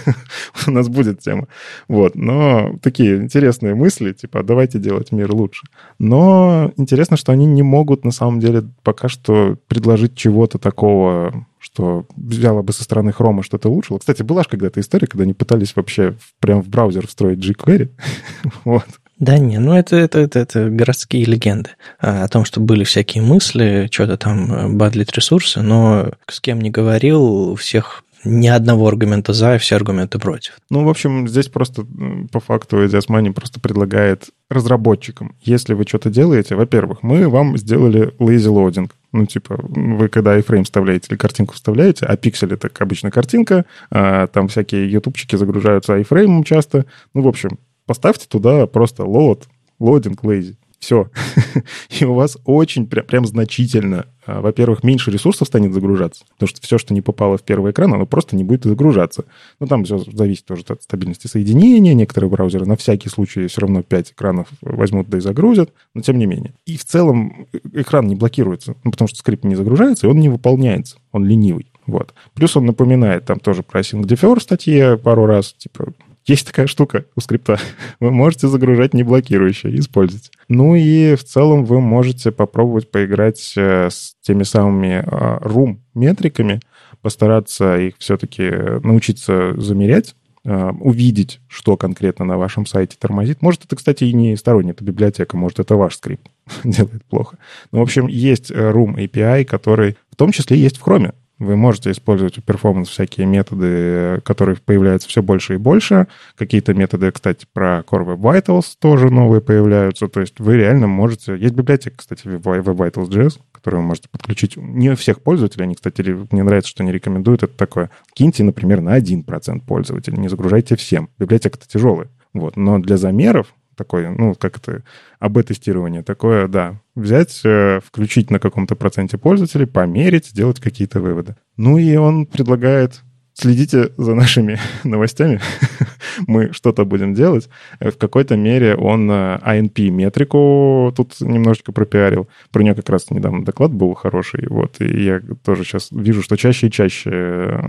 У нас будет тема. Вот. Но такие интересные мысли, типа, давайте делать мир лучше. Но интересно, что они не могут, на самом деле, пока что предложить чего-то такого, что взяла бы со стороны хрома что-то улучшило. Кстати, была же когда-то история, когда они пытались вообще прям в браузер встроить jQuery. вот. Да не, ну это, это, это, это городские легенды а, о том, что были всякие мысли, что-то там э, бадлить ресурсы, но с кем не говорил, у всех ни одного аргумента за и все аргументы против. Ну, в общем, здесь просто по факту Эдиас Money просто предлагает разработчикам, если вы что-то делаете, во-первых, мы вам сделали lazy loading. Ну, типа, вы когда iframe вставляете или картинку вставляете, а пиксель — это обычно картинка, а там всякие ютубчики загружаются iframe часто. Ну, в общем, поставьте туда просто load, loading lazy. Все. И у вас очень прям, прям значительно, а, во-первых, меньше ресурсов станет загружаться, потому что все, что не попало в первый экран, оно просто не будет загружаться. Ну, там все зависит тоже от стабильности соединения. Некоторые браузеры на всякий случай все равно 5 экранов возьмут да и загрузят, но тем не менее. И в целом э, экран не блокируется, ну, потому что скрипт не загружается, и он не выполняется, он ленивый. Вот. Плюс он напоминает там тоже про Sync Defer в статье пару раз, типа, есть такая штука у скрипта. Вы можете загружать не блокирующие, использовать. Ну и в целом вы можете попробовать поиграть э, с теми самыми room метриками, постараться их все-таки научиться замерять, э, увидеть, что конкретно на вашем сайте тормозит. Может, это, кстати, и не сторонняя это библиотека, может, это ваш скрипт делает плохо. Но, ну, в общем, есть э, Room API, который в том числе есть в Chrome. Вы можете использовать у перформанс всякие методы, которые появляются все больше и больше. Какие-то методы, кстати, про Core Web Vitals тоже новые появляются. То есть вы реально можете... Есть библиотека, кстати, Web Vitals.js, которую вы можете подключить. Не у всех пользователей, они, кстати, мне нравится, что они рекомендуют это такое. Киньте, например, на 1% пользователей, не загружайте всем. Библиотека-то тяжелая. Вот. Но для замеров такой, ну, как это, АБ-тестирование, такое, да, взять, э, включить на каком-то проценте пользователей, померить, сделать какие-то выводы. Ну и он предлагает следите за нашими новостями. Мы что-то будем делать. В какой-то мере он INP-метрику э, тут немножечко пропиарил. Про нее как раз недавно доклад был хороший. Вот, и я тоже сейчас вижу, что чаще и чаще э,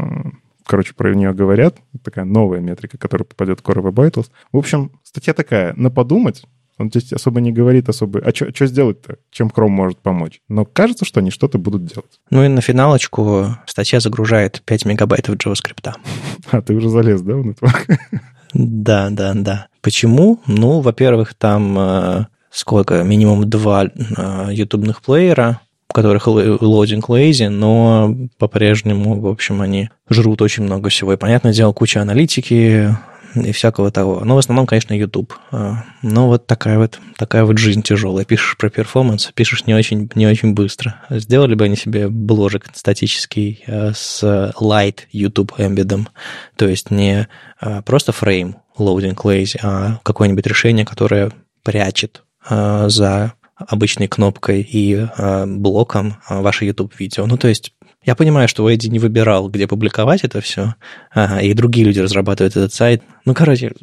короче, про нее говорят. Такая новая метрика, которая попадет в Core Web Vitals. В общем, статья такая, на подумать. Он здесь особо не говорит особо, а что сделать-то, чем Chrome может помочь. Но кажется, что они что-то будут делать. Ну и на финалочку статья загружает 5 мегабайтов JavaScript. А, ты уже залез, да, в network? Да, да, да. Почему? Ну, во-первых, там э, сколько? Минимум два э, ютубных плеера, у которых loading lazy, но по-прежнему, в общем, они жрут очень много всего. И, понятное дело, куча аналитики и всякого того. Но в основном, конечно, YouTube. А, но вот такая вот, такая вот жизнь тяжелая. Пишешь про перформанс, пишешь не очень, не очень быстро. Сделали бы они себе бложек статический а, с light YouTube embed ом, то есть не а, просто frame loading lazy, а какое-нибудь решение, которое прячет за обычной кнопкой и э, блоком э, ваше YouTube-видео. Ну, то есть я понимаю, что Эдди не выбирал, где публиковать это все, ага, и другие люди разрабатывают этот сайт. Ну, короче,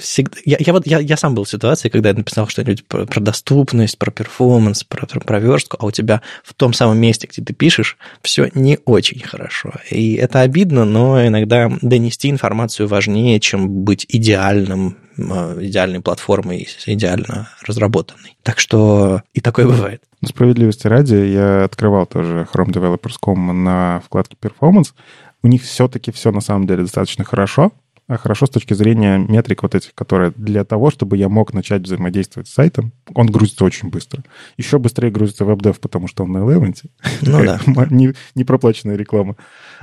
всегда... я, я, вот, я, я сам был в ситуации, когда я написал что-нибудь про, про доступность, про перформанс, про, про, про верстку, а у тебя в том самом месте, где ты пишешь, все не очень хорошо. И это обидно, но иногда донести информацию важнее, чем быть идеальным идеальной платформой, идеально разработанной. Так что и такое бывает. Справедливости ради, я открывал тоже Chrome Developers.com на вкладке Performance. у них все-таки все на самом деле достаточно хорошо, хорошо с точки зрения метрик вот этих, которые для того, чтобы я мог начать взаимодействовать с сайтом, он грузится очень быстро. Еще быстрее грузится WebDev, потому что он на Eleven. Ну да. не, не проплаченная реклама.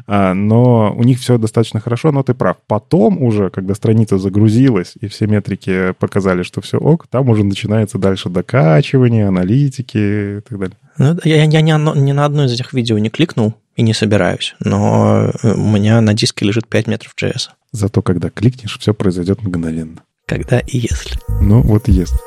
А, но у них все достаточно хорошо, но ты прав. Потом уже, когда страница загрузилась и все метрики показали, что все ок, там уже начинается дальше докачивание, аналитики и так далее. Ну, я, я ни, ни на одно из этих видео не кликнул и не собираюсь, но у меня на диске лежит 5 метров JS. Зато когда кликнешь, все произойдет мгновенно. Когда и если. Ну, вот и если.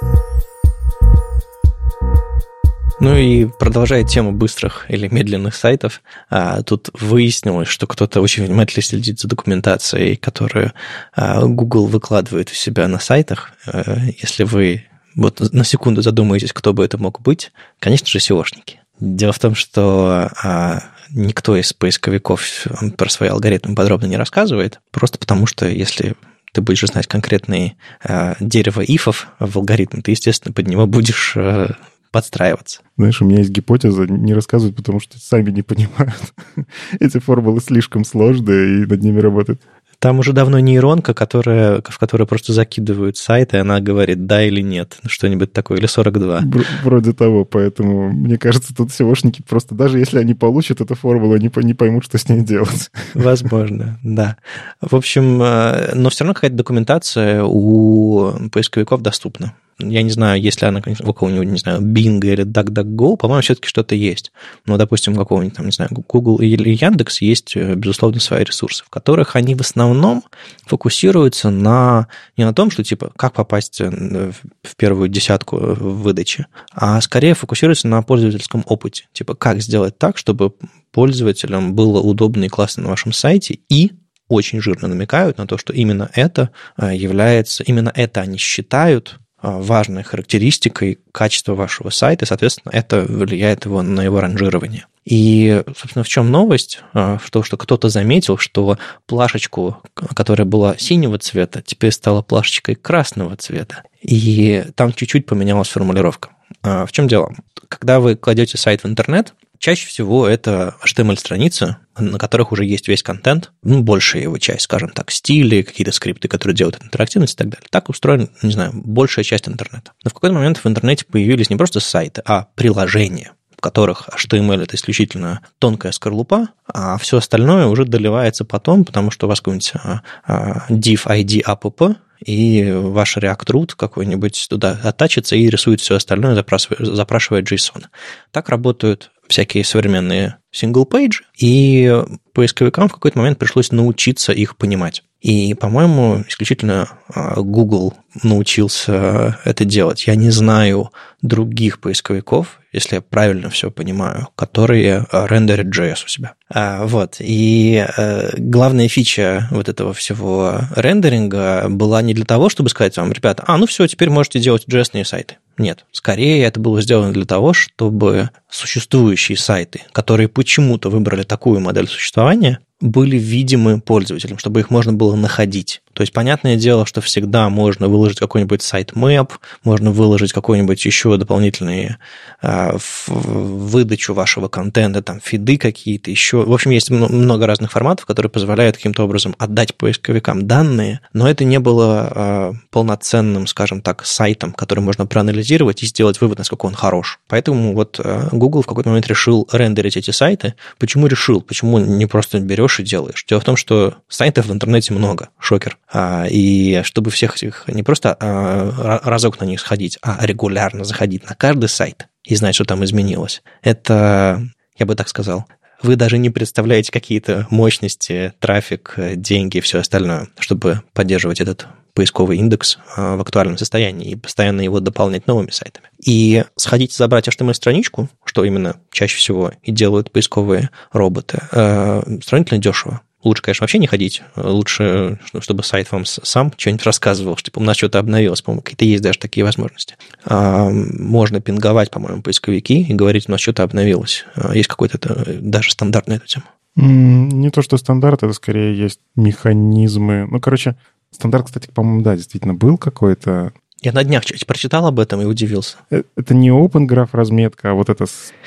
Ну и продолжая тему быстрых или медленных сайтов, а, тут выяснилось, что кто-то очень внимательно следит за документацией, которую а, Google выкладывает у себя на сайтах. А, если вы вот на секунду задумаетесь, кто бы это мог быть, конечно же, SEOшники. Дело в том, что а, никто из поисковиков про свои алгоритмы подробно не рассказывает, просто потому что если ты будешь знать конкретные э, дерево ифов в алгоритме, ты, естественно, под него будешь э, подстраиваться. Знаешь, у меня есть гипотеза, не рассказывать, потому что сами не понимают. Эти формулы слишком сложные, и над ними работают. Там уже давно нейронка, которая, в которую просто закидывают сайт, и она говорит да или нет, что-нибудь такое, или 42. Вроде того, поэтому, мне кажется, тут SEOшники просто, даже если они получат эту формулу, они не поймут, что с ней делать. Возможно, да. В общем, э, но все равно какая-то документация у поисковиков доступна. Я не знаю, если она у кого-нибудь, не знаю, Bing или DuckDuckGo, по-моему, все-таки что-то есть. Но, допустим, у какого-нибудь, там, не знаю, Google или Яндекс есть, э, безусловно, свои ресурсы, в которых они в основном фокусируются на не на том, что, типа, как попасть э, в первую десятку в выдаче, а скорее фокусируются на пользовательском опыте. Типа, как сделать так, чтобы пользователям было удобно и классно на вашем сайте, и очень жирно намекают на то, что именно это э, является, именно это они считают важной характеристикой качества вашего сайта, и, соответственно, это влияет его, на его ранжирование. И, собственно, в чем новость? А, в том, что кто-то заметил, что плашечку, которая была синего цвета, теперь стала плашечкой красного цвета. И там чуть-чуть поменялась формулировка. А, в чем дело? Когда вы кладете сайт в интернет, Чаще всего это HTML-страницы, на которых уже есть весь контент, ну, большая его часть, скажем так, стили, какие-то скрипты, которые делают интерактивность и так далее. Так устроена, не знаю, большая часть интернета. Но в какой-то момент в интернете появились не просто сайты, а приложения, которых HTML – это исключительно тонкая скорлупа, а все остальное уже доливается потом, потому что у вас какой-нибудь а, а, div ID app, и ваш React Root какой-нибудь туда от attach ится и рисует все остальное, запрашивая, запрашивая JSON. Так работают всякие современные single-page и, и поисковикам в какой-то момент пришлось научиться их понимать. И, по-моему, исключительно а, Google научился это делать. Я не знаю других поисковиков, если я правильно все понимаю, которые рендерят JS у себя. А, вот. И а, главная фича вот этого всего рендеринга была не для того, чтобы сказать вам, ребята, а, ну все, теперь можете делать JS сайты. Нет, скорее это было сделано для того, чтобы существующие сайты, которые почему-то выбрали такую модель существования, были видимы пользователям, чтобы их можно было находить. То есть, понятное дело, что всегда можно выложить какой-нибудь сайт мэп, можно выложить какой-нибудь еще дополнительные э, выдачу вашего контента, там, фиды какие-то, еще. В общем, есть много разных форматов, которые позволяют каким-то образом отдать поисковикам данные, но это не было э, полноценным, скажем так, сайтом, который можно проанализировать и сделать вывод, насколько он хорош. Поэтому вот э, Google в какой-то момент решил рендерить эти сайты. Почему решил? Почему не просто берешь и делаешь? Дело в том, что сайтов в интернете много. Шокер. А, и чтобы всех этих не просто а, разок на них сходить, а регулярно заходить на каждый сайт и знать, что там изменилось, это, я бы так сказал, вы даже не представляете какие-то мощности, трафик, деньги и все остальное, чтобы поддерживать этот поисковый индекс а, в актуальном состоянии и постоянно его дополнять новыми сайтами. И сходить забрать HTML-страничку, что именно чаще всего и делают поисковые роботы, сравнительно дешево. Лучше, конечно, вообще не ходить. Лучше, чтобы сайт вам сам что-нибудь рассказывал, что типа, у нас что-то обновилось. По-моему, какие-то есть даже такие возможности. А, можно пинговать, по-моему, поисковики и говорить, у нас что-то обновилось. А, есть какой-то даже стандарт на эту тему. Не то, что стандарт, это скорее есть механизмы. Ну, короче, стандарт, кстати, по-моему, да, действительно был какой-то. Я на днях прочитал об этом и удивился. Э, это не Open Graph разметка, а вот это...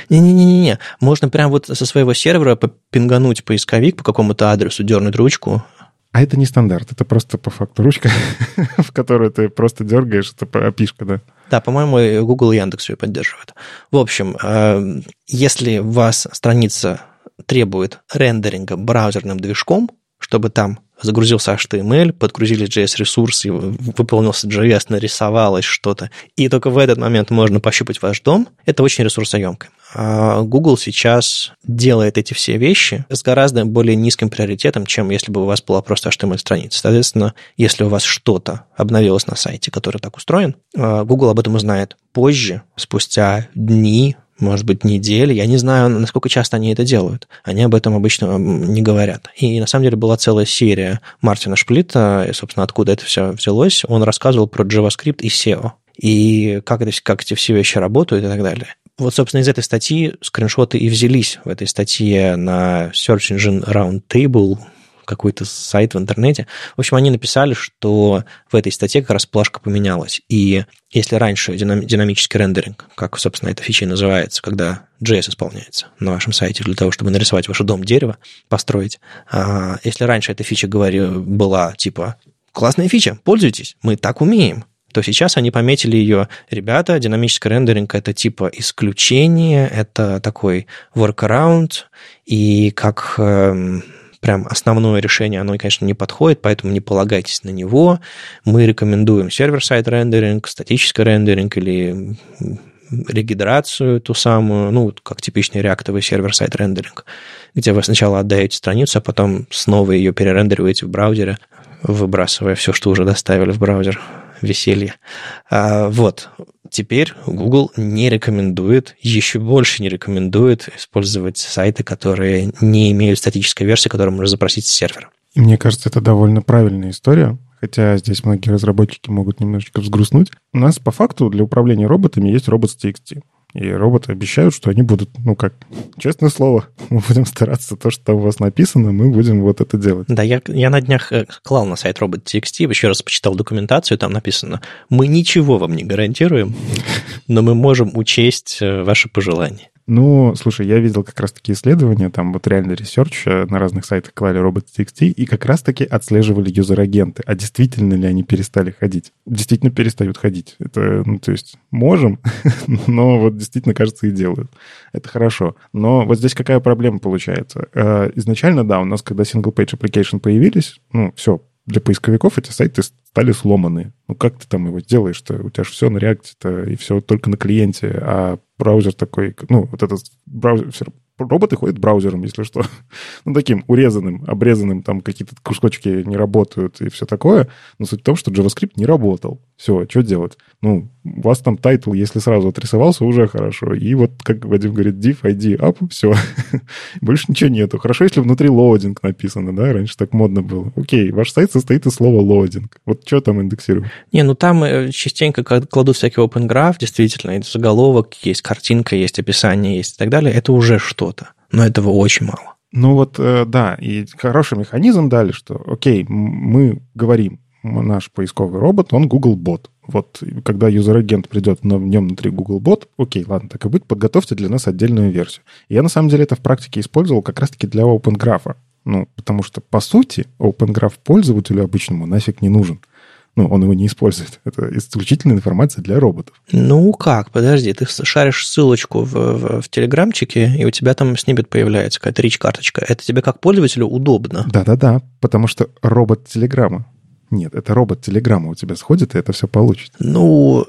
Не-не-не-не. Можно прям вот со своего сервера попингануть поисковик по какому-то адресу, дернуть ручку. А это не стандарт, это просто по факту ручка, в которую ты просто дергаешь, это опишка, да? Да, по-моему, Google и Яндекс ее поддерживают. В общем, э, если у вас страница требует рендеринга браузерным движком, чтобы там загрузился HTML, подгрузили JS-ресурсы, выполнился JS, нарисовалось что-то, и только в этот момент можно пощупать ваш дом, это очень ресурсоемко. А Google сейчас делает эти все вещи с гораздо более низким приоритетом, чем если бы у вас была просто HTML-страница. Соответственно, если у вас что-то обновилось на сайте, который так устроен, а, Google об этом узнает позже, спустя дни, может быть, недели. Я не знаю, насколько часто они это делают. Они об этом обычно не говорят. И на самом деле была целая серия Мартина Шплита, и, собственно, откуда это все взялось. Он рассказывал про JavaScript и SEO. И как, это, как эти все вещи работают и так далее. Вот, собственно, из этой статьи скриншоты и взялись в этой статье на Search Engine Roundtable, какой-то сайт в интернете. В общем, они написали, что в этой статье как раз плашка поменялась. И если раньше динамический рендеринг, как, собственно, эта фича называется, когда JS исполняется на вашем сайте для того, чтобы нарисовать ваш дом дерево, построить, а, если раньше эта фича говори, была типа «классная фича, пользуйтесь, мы так умеем», то сейчас они пометили ее, ребята, динамический рендеринг это типа исключение, это такой workaround, и как эм, прям основное решение, оно, конечно, не подходит, поэтому не полагайтесь на него. Мы рекомендуем server-side рендеринг, статический рендеринг или регидрацию ту самую, ну, как типичный реактовый server-side рендеринг, где вы сначала отдаете страницу, а потом снова ее перерендериваете в браузере, выбрасывая все, что уже доставили в браузер. Веселье. А, вот. Теперь Google не рекомендует, еще больше не рекомендует использовать сайты, которые не имеют статической версии, которую можно запросить с сервера. Мне кажется, это довольно правильная история, хотя здесь многие разработчики могут немножечко взгрустнуть. У нас по факту для управления роботами есть robots.txt. И роботы обещают, что они будут, ну как, честное слово, мы будем стараться, то, что там у вас написано, мы будем вот это делать. Да, я, я на днях э, клал на сайт robots.txt, еще раз почитал документацию, там написано, мы ничего вам не гарантируем, но мы можем учесть э, ваши пожелания. Ну, слушай, я видел как раз таки исследования, там вот реально research э, на разных сайтах клали робот.txt и как раз таки отслеживали юзер-агенты. А действительно ли они перестали ходить? Действительно перестают ходить. Это, ну, то есть, можем, но вот действительно, кажется, и делают. Это хорошо. Но вот здесь какая проблема получается? Э, изначально, да, у нас, когда single-page application появились, ну, все, для поисковиков эти сайты стали сломанные. Ну, как ты там его сделаешь-то? У тебя же все на реакте-то, и все только на клиенте, а браузер такой, ну, вот этот браузер, роботы ходят браузером, если что. ну, таким урезанным, обрезанным, там какие-то кусочки не работают и все такое. Но суть в том, что JavaScript не работал. Все, что делать? Ну, у вас там title, если сразу отрисовался, уже хорошо. И вот, как Вадим говорит, div, ID, app, все. Больше ничего нету. Хорошо, если внутри loading написано, да? Раньше так модно было. Окей, ваш сайт состоит из слова loading. Вот что там индексируем? Не, ну там э, частенько кладут всякий Open Graph, действительно, заголовок, есть картинка, есть описание, есть и так далее. Это уже что-то. Но этого очень мало. Ну вот, э, да, и хороший механизм дали, что, окей, мы говорим, наш поисковый робот, он Google бот. Вот когда user-agent придет на в нем внутри Google бот, окей, ладно, так и быть, подготовьте для нас отдельную версию. Я на самом деле это в практике использовал как раз-таки для Open Graph. Ну, потому что, по сути, Open Graph пользователю обычному нафиг не нужен. Ну, он его не использует. Это исключительная информация для роботов. Ну как? Подожди, ты шаришь ссылочку в, в, в телеграмчике, и у тебя там snippet появляется, какая-то rich -карточка. Это тебе как пользователю удобно. Да-да-да, потому что робот Телеграма нет, это робот Телеграма у тебя сходит, и это все получит. Ну,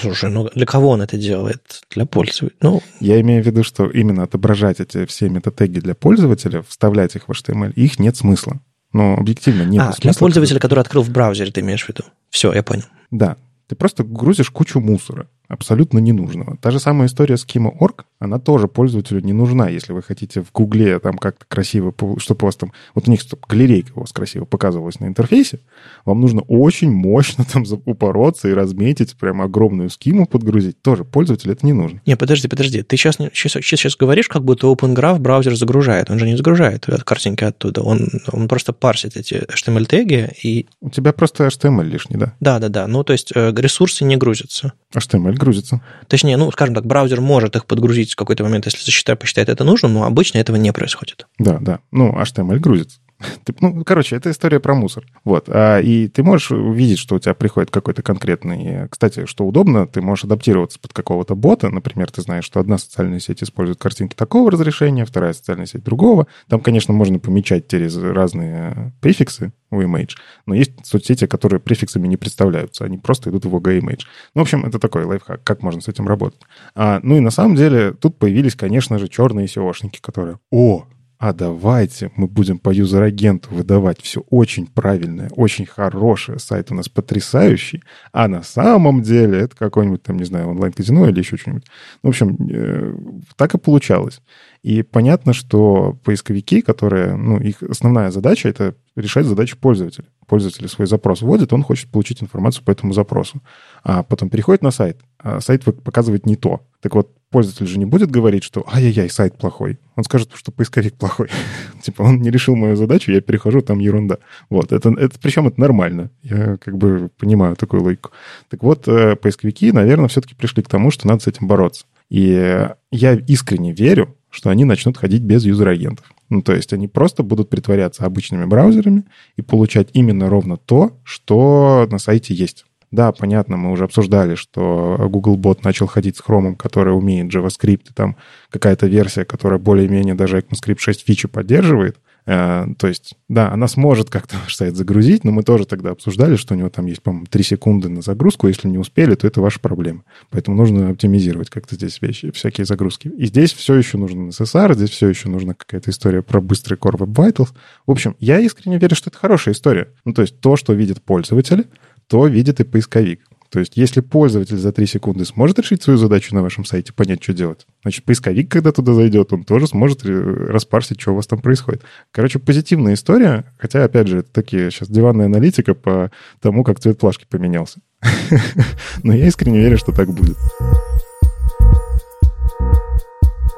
Слушай, ну для кого он это делает? Для пользователя? Ну... Я имею в виду, что именно отображать эти все метатеги для пользователя, вставлять их в HTML, их нет смысла. Но объективно нет а, смысла. для пользователя, который открыл в браузере, ты имеешь в виду? Все, я понял. Да. Ты просто грузишь кучу мусора. Абсолютно ненужного. Та же самая история с Schema.org, она тоже пользователю не нужна, если вы хотите в Гугле там как-то красиво, чтобы у вас там, вот у них галерейка у вас красиво показывалась на интерфейсе, вам нужно очень мощно там упороться и разметить прям огромную схему подгрузить. Тоже пользователю это не нужно. Не, подожди, подожди. Ты сейчас, сейчас, сейчас говоришь, как будто OpenGraph браузер загружает. Он же не загружает картинки оттуда. Он, он просто парсит эти HTML-теги и... У тебя просто HTML лишний, да? Да, да, да. Ну, то есть э, ресурсы не грузятся. HTML грузится. Точнее, ну, скажем так, браузер может их подгрузить в какой-то момент, если засчитает, посчитает это нужным, но обычно этого не происходит. Да, да. Ну, HTML грузится. Ты, ну, короче, это история про мусор. Вот. А, и ты можешь увидеть, что у тебя приходит какой-то конкретный... Кстати, что удобно, ты можешь адаптироваться под какого-то бота. Например, ты знаешь, что одна социальная сеть использует картинки такого разрешения, вторая социальная сеть другого. Там, конечно, можно помечать через разные префиксы у image, но есть соцсети, которые префиксами не представляются, они просто идут в OG image. Ну, в общем, это такой лайфхак, как можно с этим работать. А, ну и на самом деле тут появились, конечно же, черные SEOшники, которые, о, а давайте мы будем по юзер-агенту выдавать все очень правильное, очень хорошее, сайт у нас потрясающий, а на самом деле это какой-нибудь там, не знаю, онлайн-казино или еще что-нибудь. В общем, э, так и получалось. И понятно, что поисковики, которые, ну, их основная задача — это решать задачи пользователя. Пользователь свой запрос вводит, он хочет получить информацию по этому запросу. А потом переходит на сайт, а сайт показывает не то. Так вот, пользователь же не будет говорить, что ай-яй-яй, сайт плохой. Он скажет, что поисковик плохой. типа, он не решил мою задачу, я перехожу, там ерунда. Вот, это, это причем это нормально. Я как бы понимаю такую логику. Так вот, э, поисковики, наверное, все-таки пришли к тому, что надо с этим бороться. И я искренне верю, что они начнут ходить без юзер-агентов. Ну, то есть они просто будут притворяться обычными браузерами и получать именно ровно то, что на сайте есть. Да, понятно, мы уже обсуждали, что Google Bot начал ходить с Chrome, который умеет JavaScript, и там какая-то версия, которая более-менее даже ECMAScript 6 фичи поддерживает. Э, то есть, да, она сможет как-то ваш сайт загрузить, но мы тоже тогда обсуждали, что у него там есть, по-моему, 3 секунды на загрузку. Если не успели, то это ваша проблема. Поэтому нужно оптимизировать как-то здесь вещи, всякие загрузки. И здесь все еще нужно SSR, здесь все еще нужна какая-то история про быстрый Core Web Vitals. В общем, я искренне верю, что это хорошая история. Ну, то есть то, что видит пользователь, то видит и поисковик. То есть, если пользователь за 3 секунды сможет решить свою задачу на вашем сайте, понять, что делать, значит, поисковик, когда туда зайдет, он тоже сможет распарсить, что у вас там происходит. Короче, позитивная история, хотя, опять же, это такие сейчас диванная аналитика по тому, как цвет плашки поменялся. Но я искренне верю, что так будет.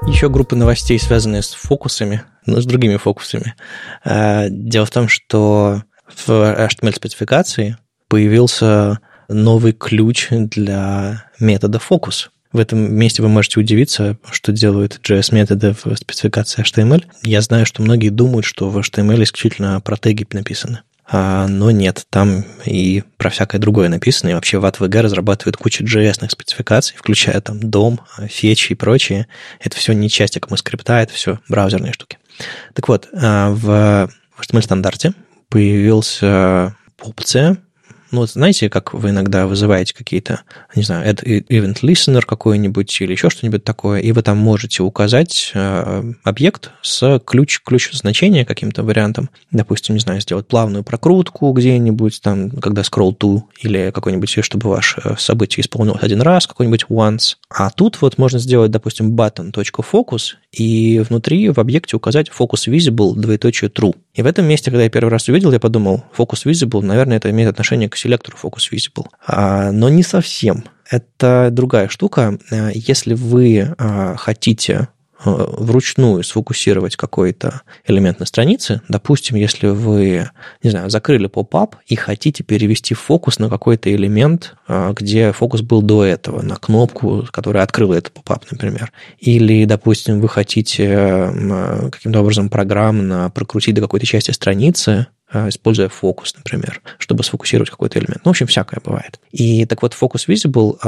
Еще группа новостей, связанные с фокусами, но с другими фокусами. А, дело в том, что в HTML-спецификации появился новый ключ для метода фокус. В этом месте вы можете удивиться, что делают JS-методы в спецификации HTML. Я знаю, что многие думают, что в HTML исключительно про теги написаны. А, но нет, там и про всякое другое написано, и вообще в AtVG разрабатывают кучу JS-ных спецификаций, включая там дом, фетчи и прочее. Это все не часть ECMAScript, это все браузерные штуки. Так вот, а, в HTML-стандарте появилась опция ну, вот знаете, как вы иногда вызываете какие-то, не знаю, event listener какой-нибудь или еще что-нибудь такое, и вы там можете указать э, объект с ключ, ключ значения каким-то вариантом. Допустим, не знаю, сделать плавную прокрутку где-нибудь, там, когда scroll to, или какой-нибудь, чтобы ваше событие исполнилось один раз, какой-нибудь once. А тут вот можно сделать, допустим, button.focus, и внутри в объекте указать focus visible, двоеточие true. И в этом месте, когда я первый раз увидел, я подумал, focus visible, наверное, это имеет отношение к селектору focus visible. А, но не совсем. Это другая штука. Э, если вы а, хотите вручную сфокусировать какой-то элемент на странице. Допустим, если вы, не знаю, закрыли поп-ап и хотите перевести фокус на какой-то элемент, э, где фокус был до этого, на кнопку, которая открыла этот поп-ап, например. Или, допустим, вы хотите э, каким-то образом программно прокрутить до какой-то части страницы, используя фокус, например, чтобы сфокусировать какой-то элемент. Ну, в общем, всякое бывает. И так вот, Focus Visible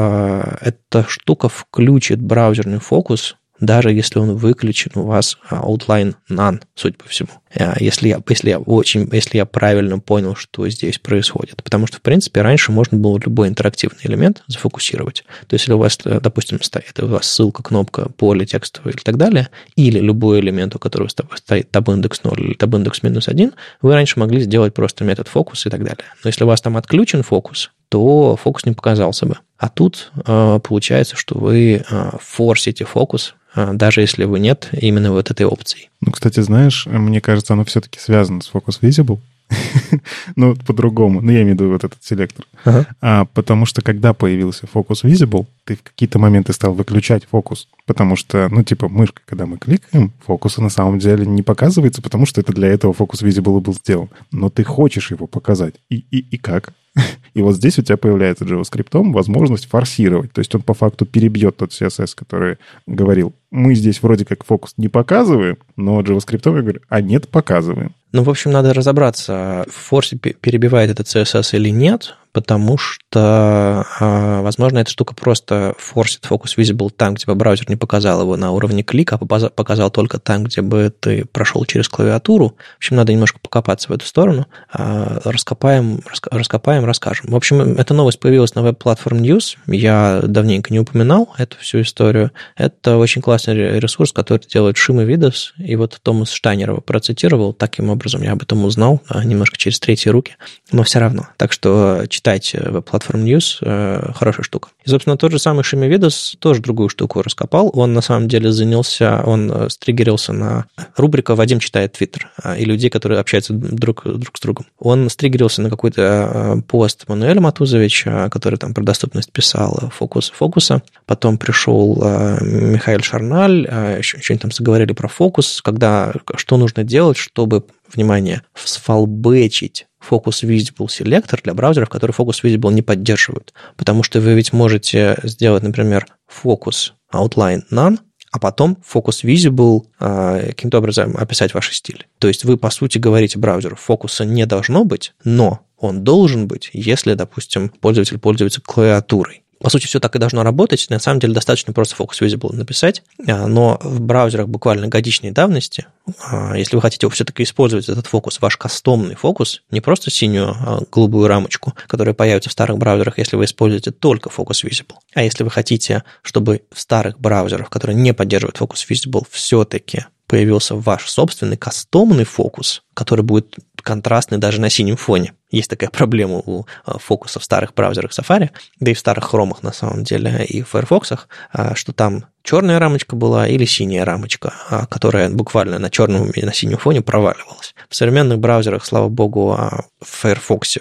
– эта штука включит браузерный фокус даже если он выключен у вас а, outline none, судя по всему. А, если я, если я очень, если я правильно понял, что здесь происходит. Потому что, в принципе, раньше можно было любой интерактивный элемент зафокусировать. То есть, если у вас, э, допустим, стоит у вас ссылка, кнопка, поле текстовое и так далее, или любой элемент, у которого стоит tab-индекс 0 или tab-индекс минус 1, вы раньше могли сделать просто метод фокус и так далее. Но если у вас там отключен фокус, то фокус не показался бы. А тут э, получается, что вы э, форсите фокус, даже если вы нет именно вот этой опции. Ну, кстати, знаешь, мне кажется, оно все-таки связано с Focus Visible. ну, по-другому. Ну, я имею в виду вот этот селектор. Ага. А, потому что когда появился Focus Visible, ты в какие-то моменты стал выключать фокус. Потому что, ну, типа, мышкой, когда мы кликаем, фокуса на самом деле не показывается, потому что это для этого Focus Visible был сделан. Но ты хочешь его показать. И, и, и как? И вот здесь у тебя появляется JavaScript возможность форсировать. То есть он по факту перебьет тот CSS, который говорил, мы здесь вроде как фокус не показываем, но JavaScript я говорю, а нет, показываем. Ну, в общем, надо разобраться, форси перебивает этот CSS или нет, потому что, а, возможно, эта штука просто форсит фокус visible там, где бы браузер не показал его на уровне клика, а показал только там, где бы ты прошел через клавиатуру. В общем, надо немножко покопаться в эту сторону. А, раскопаем, раскопаем, расскажем. В общем, эта новость появилась на Platform News. Я давненько не упоминал эту всю историю. Это очень классный ресурс, который делает Шим и Видос. И вот Томас Штайнер его процитировал. Таким образом я об этом узнал а, немножко через третьи руки. Но все равно. Так что читайте Web Platform News. Э, хорошая штука. И, собственно, тот же самый Шими Видос тоже другую штуку раскопал. Он на самом деле занялся, он э, стригерился на рубрика «Вадим читает Твиттер» а, и людей, которые общаются друг, друг с другом. Он стригерился на какой-то э, пост Мануэля Матузовича, который там про доступность писал фокус фокуса. Потом пришел Михаил Шарналь, что-нибудь там заговорили про фокус, когда, что нужно делать, чтобы внимание, сфалбечить Focus Visible Selector для браузеров, которые Focus Visible не поддерживают. Потому что вы ведь можете сделать, например, Focus Outline None, а потом Focus Visible э, каким-то образом описать ваши стили. То есть вы, по сути, говорите браузеру, фокуса не должно быть, но он должен быть, если, допустим, пользователь пользуется клавиатурой. По сути, все так и должно работать. На самом деле достаточно просто Focus Visible написать, а, но в браузерах буквально годичной давности, а, если вы хотите все-таки использовать этот фокус, ваш кастомный фокус, не просто синюю а голубую рамочку, которая появится в старых браузерах, если вы используете только Focus Visible, а если вы хотите, чтобы в старых браузерах, которые не поддерживают Focus Visible, все-таки появился ваш собственный кастомный фокус, который будет контрастный даже на синем фоне. Есть такая проблема у а, фокуса в старых браузерах Safari, да и в старых хромах на самом деле, и в Firefox, а, что там черная рамочка была или синяя рамочка, а, которая буквально на черном и на синем фоне проваливалась. В современных браузерах, слава богу, в Firefox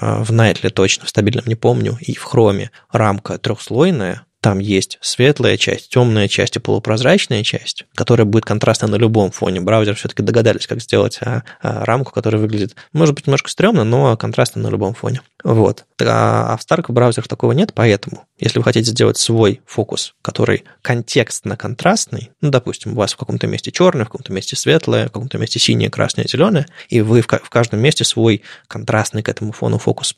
в Nightly точно, в стабильном не помню, и в Chrome рамка трехслойная, там есть светлая часть, темная часть и полупрозрачная часть, которая будет контрастна на любом фоне. Браузер все-таки догадались, как сделать а, а, рамку, которая выглядит, может быть, немножко стрёмно, но контрастна на любом фоне. Вот. А в старых браузерах такого нет, поэтому, если вы хотите сделать свой фокус, который контекстно-контрастный, ну, допустим, у вас в каком-то месте черное, в каком-то месте светлое, в каком-то месте синее, красное, зеленое, и вы в, в каждом месте свой контрастный к этому фону фокус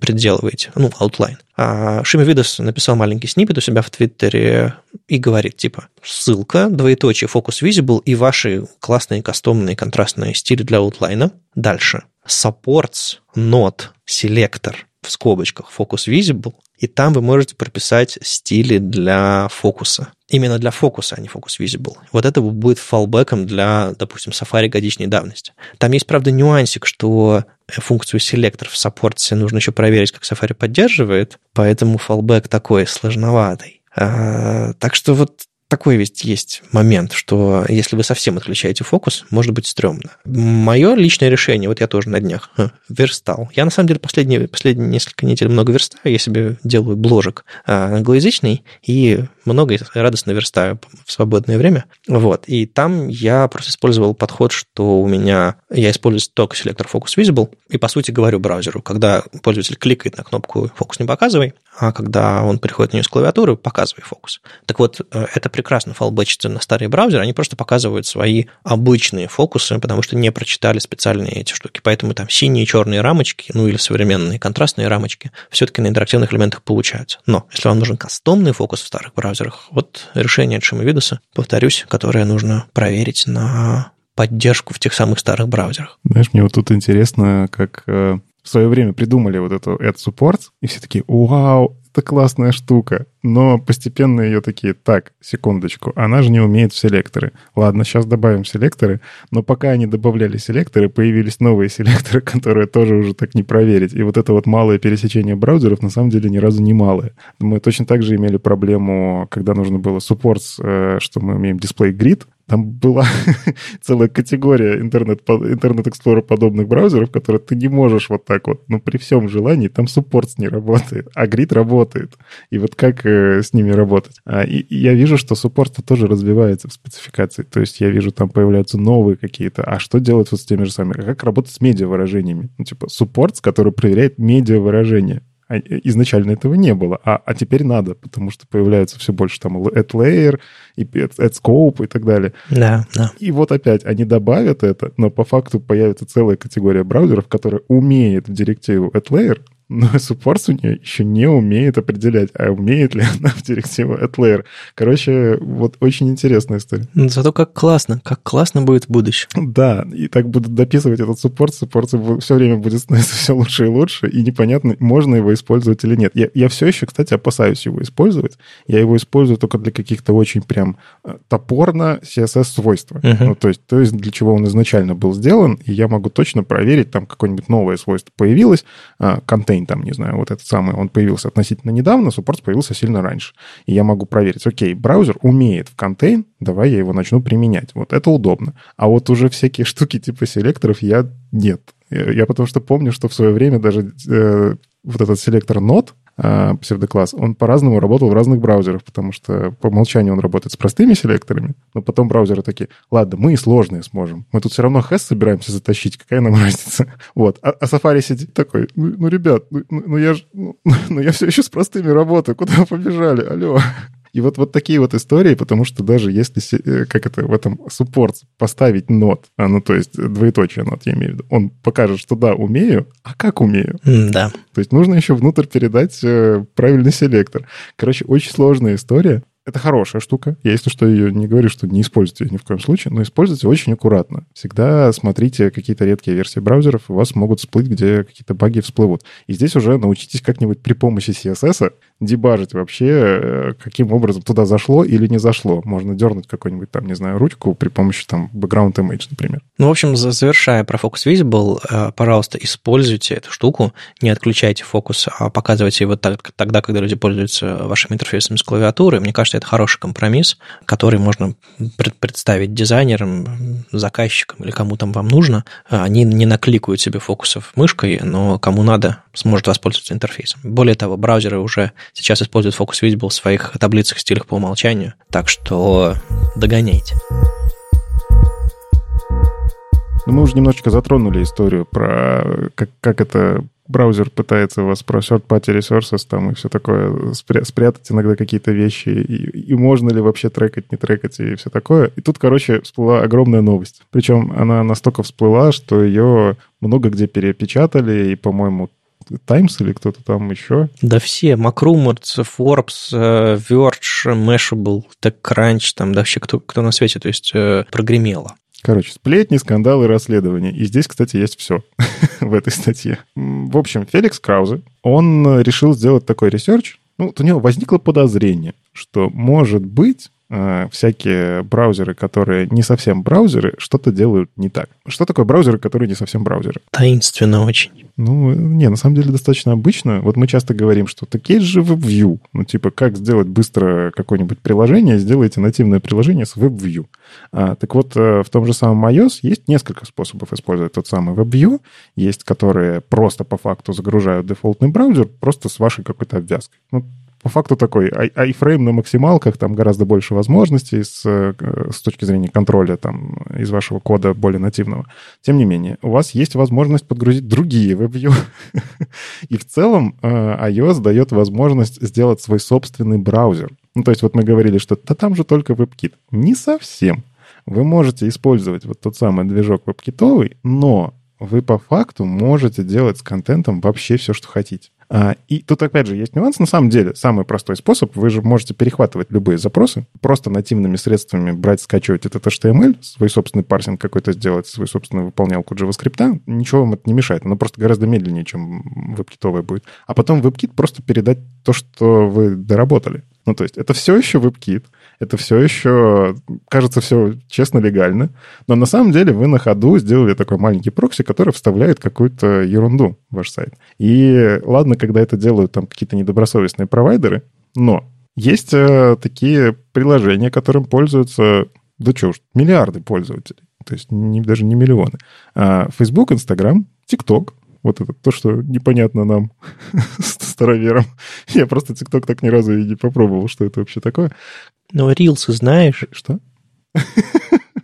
приделываете, ну, outline. А Шими Видос написал маленький снипет у себя в Твиттере и говорит, типа, ссылка, двоеточие, фокус visible и ваши классные кастомные контрастные стили для аутлайна. Дальше. Supports not selector в скобочках Focus Visible, и там вы можете прописать стили для фокуса. Именно для фокуса, а не Focus Visible. Вот это будет фалбеком для, допустим, Safari годичной давности. Там есть, правда, нюансик, что функцию селектор в саппорте нужно еще проверить, как Safari поддерживает, поэтому фалбек такой сложноватый. А, так что вот такой ведь есть момент, что если вы совсем отключаете фокус, может быть стрёмно. Мое личное решение, вот я тоже на днях верстал. Я на самом деле последние, последние несколько недель много верстаю, я себе делаю бложек а, англоязычный и много радостно верстаю в свободное время. Вот. И там я просто использовал подход, что у меня... Я использую только селектор Focus Visible, и, по сути, говорю браузеру, когда пользователь кликает на кнопку «Фокус не показывай», а когда он переходит на нее с клавиатуры, показывай фокус. Так вот, э, это прекрасно фалбэчится на старые браузеры, они просто показывают свои обычные фокусы, потому что не прочитали специальные эти штуки. Поэтому там синие и черные рамочки, ну или современные контрастные рамочки, все-таки на интерактивных элементах получаются. Но если вам нужен кастомный фокус в старых браузерах, вот решение от Шимовидоса, повторюсь, которое нужно проверить на поддержку в тех самых старых браузерах. Знаешь, мне вот тут интересно, как э, свое время придумали вот эту Ad Support, и все такие, вау, это классная штука. Но постепенно ее такие, так, секундочку, она же не умеет в селекторы. Ладно, сейчас добавим селекторы, но пока они добавляли селекторы, появились новые селекторы, которые тоже уже так не проверить. И вот это вот малое пересечение браузеров на самом деле ни разу не малое. Мы точно так же имели проблему, когда нужно было support, э, что мы умеем display grid, там была целая категория интернет, интернет Explorer подобных браузеров, которые ты не можешь вот так вот, ну, при всем желании, там суппорт не работает, а грид работает. И вот как э, с ними работать? А, и, и я вижу, что суппорт тоже развивается в спецификации. То есть я вижу, там появляются новые какие-то. А что делать вот с теми же самыми? Как работать с медиа-выражениями? Ну, типа суппорт, который проверяет медиа-выражения. А, э, изначально этого не было, а, а теперь надо, потому что появляется все больше там add layer и add scope и так далее. Да, да. И вот опять они добавят это, но по факту появится целая категория браузеров, которая умеет в директиву add layer, но Supports у нее еще не умеет определять, а умеет ли она в директиву AdLayer. Короче, вот очень интересная история. Ну, зато как классно, как классно будет в будущем. Да, и так будут дописывать этот суппорт, суппорт все время будет становиться все лучше и лучше, и непонятно, можно его использовать или нет. Я, я все еще, кстати, опасаюсь его использовать. Я его использую только для каких-то очень прям э, топорно CSS-свойства. Uh-huh. Ну, то есть, то есть для чего он изначально был сделан, и я могу точно проверить, там какое-нибудь новое свойство появилось, контейнер Contain, там, не знаю, вот этот самый, он появился относительно недавно, суппорт появился сильно раньше. И я могу проверить, окей, браузер умеет в Contain, давай я его начну применять. Вот это удобно. А вот уже всякие штуки типа селекторов я нет. Я потому что помню, что в свое время даже э, вот этот селектор а, псевдокласс, он по-разному работал в разных браузерах, потому что по умолчанию он работает с простыми селекторами, но потом браузеры такие, ладно, мы и сложные сможем. Мы тут все равно хэс собираемся затащить, какая нам разница? Вот. А, а Safari сидит такой, ну, ну ребят, ну, ну, ну я ж, ну, ну я все еще с простыми работаю, куда вы побежали? Алло. И вот, вот такие вот истории, потому что даже если, э, как это, в этом суппорт поставить нот, а, ну, то есть двоеточие нот, я имею в виду, он покажет, что да, умею, а как умею? Да. То есть нужно еще внутрь передать э, правильный селектор. Короче, очень сложная история. Это хорошая штука. Я, если что, ее не говорю, что не используйте ни в коем случае, но используйте очень аккуратно. Всегда смотрите какие-то редкие версии браузеров, у вас могут всплыть, где какие-то баги всплывут. И здесь уже научитесь как-нибудь при помощи CSS дебажить вообще, э, каким образом туда зашло или не зашло. Можно дернуть какую-нибудь там, не знаю, ручку при помощи там background image, например. Ну, в общем, завершая про Focus Visible, э, пожалуйста, используйте эту штуку, не отключайте фокус, а показывайте его тогда, когда люди пользуются вашими интерфейсами с клавиатуры. Мне кажется, это хороший компромисс, который можно представить дизайнерам, заказчикам или кому там вам нужно. Они не накликают себе фокусов мышкой, но кому надо, сможет воспользоваться интерфейсом. Более того, браузеры уже сейчас используют Focus Visible в своих таблицах стилях по умолчанию, так что догоняйте. Ну, мы уже немножечко затронули историю про как, как это браузер пытается вас про third-party resources там и все такое спря- спрятать иногда какие-то вещи, и, и можно ли вообще трекать, не трекать и все такое. И тут, короче, всплыла огромная новость. Причем она настолько всплыла, что ее много где перепечатали, и, по-моему, Times или кто-то там еще? Да все, MacRumors, Forbes, э, Verge, Mashable, TechCrunch, там да вообще кто, кто на свете, то есть э, прогремело. Короче, сплетни, скандалы, расследования. И здесь, кстати, есть все в этой статье. В общем, Феликс Краузе, он решил сделать такой research. Ну, у него возникло подозрение, что, может быть, э, всякие браузеры, которые не совсем браузеры, что-то делают не так. Что такое браузеры, которые не совсем браузеры? Таинственно очень. Ну, не, на самом деле достаточно обычно. Вот мы часто говорим, что так есть же WebView. Ну, типа, как сделать быстро какое-нибудь приложение, сделайте нативное приложение с WebView. А, так вот, э, в том же самом iOS есть несколько способов использовать тот самый WebView. Есть, которые просто по факту загружают дефолтный браузер просто с вашей какой-то обвязкой. Ну, по факту такой iFrame на максималках, там гораздо больше возможностей с, э, с точки зрения контроля там, из вашего кода более нативного. Тем не менее, у вас есть возможность подгрузить другие WebView. И в целом э, iOS дает возможность сделать свой собственный браузер. Ну, то есть вот мы говорили, что да там же только WebKit. Не совсем. Вы можете использовать вот тот самый движок WebKitовый, но вы по факту можете делать с контентом вообще все, что хотите. А, и тут, опять же, есть нюанс. На самом деле, самый простой способ, вы же можете перехватывать любые запросы, просто нативными средствами брать, скачивать этот HTML, свой собственный парсинг какой-то сделать, свой собственный выполнялку JavaScript, ничего вам это не мешает. Оно просто гораздо медленнее, чем WebKit будет. А потом в WebKit просто передать то, что вы доработали. Ну, то есть это все еще WebKit, это все еще, кажется, все честно, легально, но на самом деле вы на ходу сделали такой маленький прокси, который вставляет какую-то ерунду в ваш сайт. И ладно, когда это делают там какие-то недобросовестные провайдеры, но есть э, такие приложения, которым пользуются, да уж, миллиарды пользователей. То есть не, даже не миллионы. А Facebook, Instagram, TikTok, вот это то, что непонятно нам, староверам. Я просто TikTok так ни разу и не попробовал, что это вообще такое. Ну, рилсы знаешь? Что?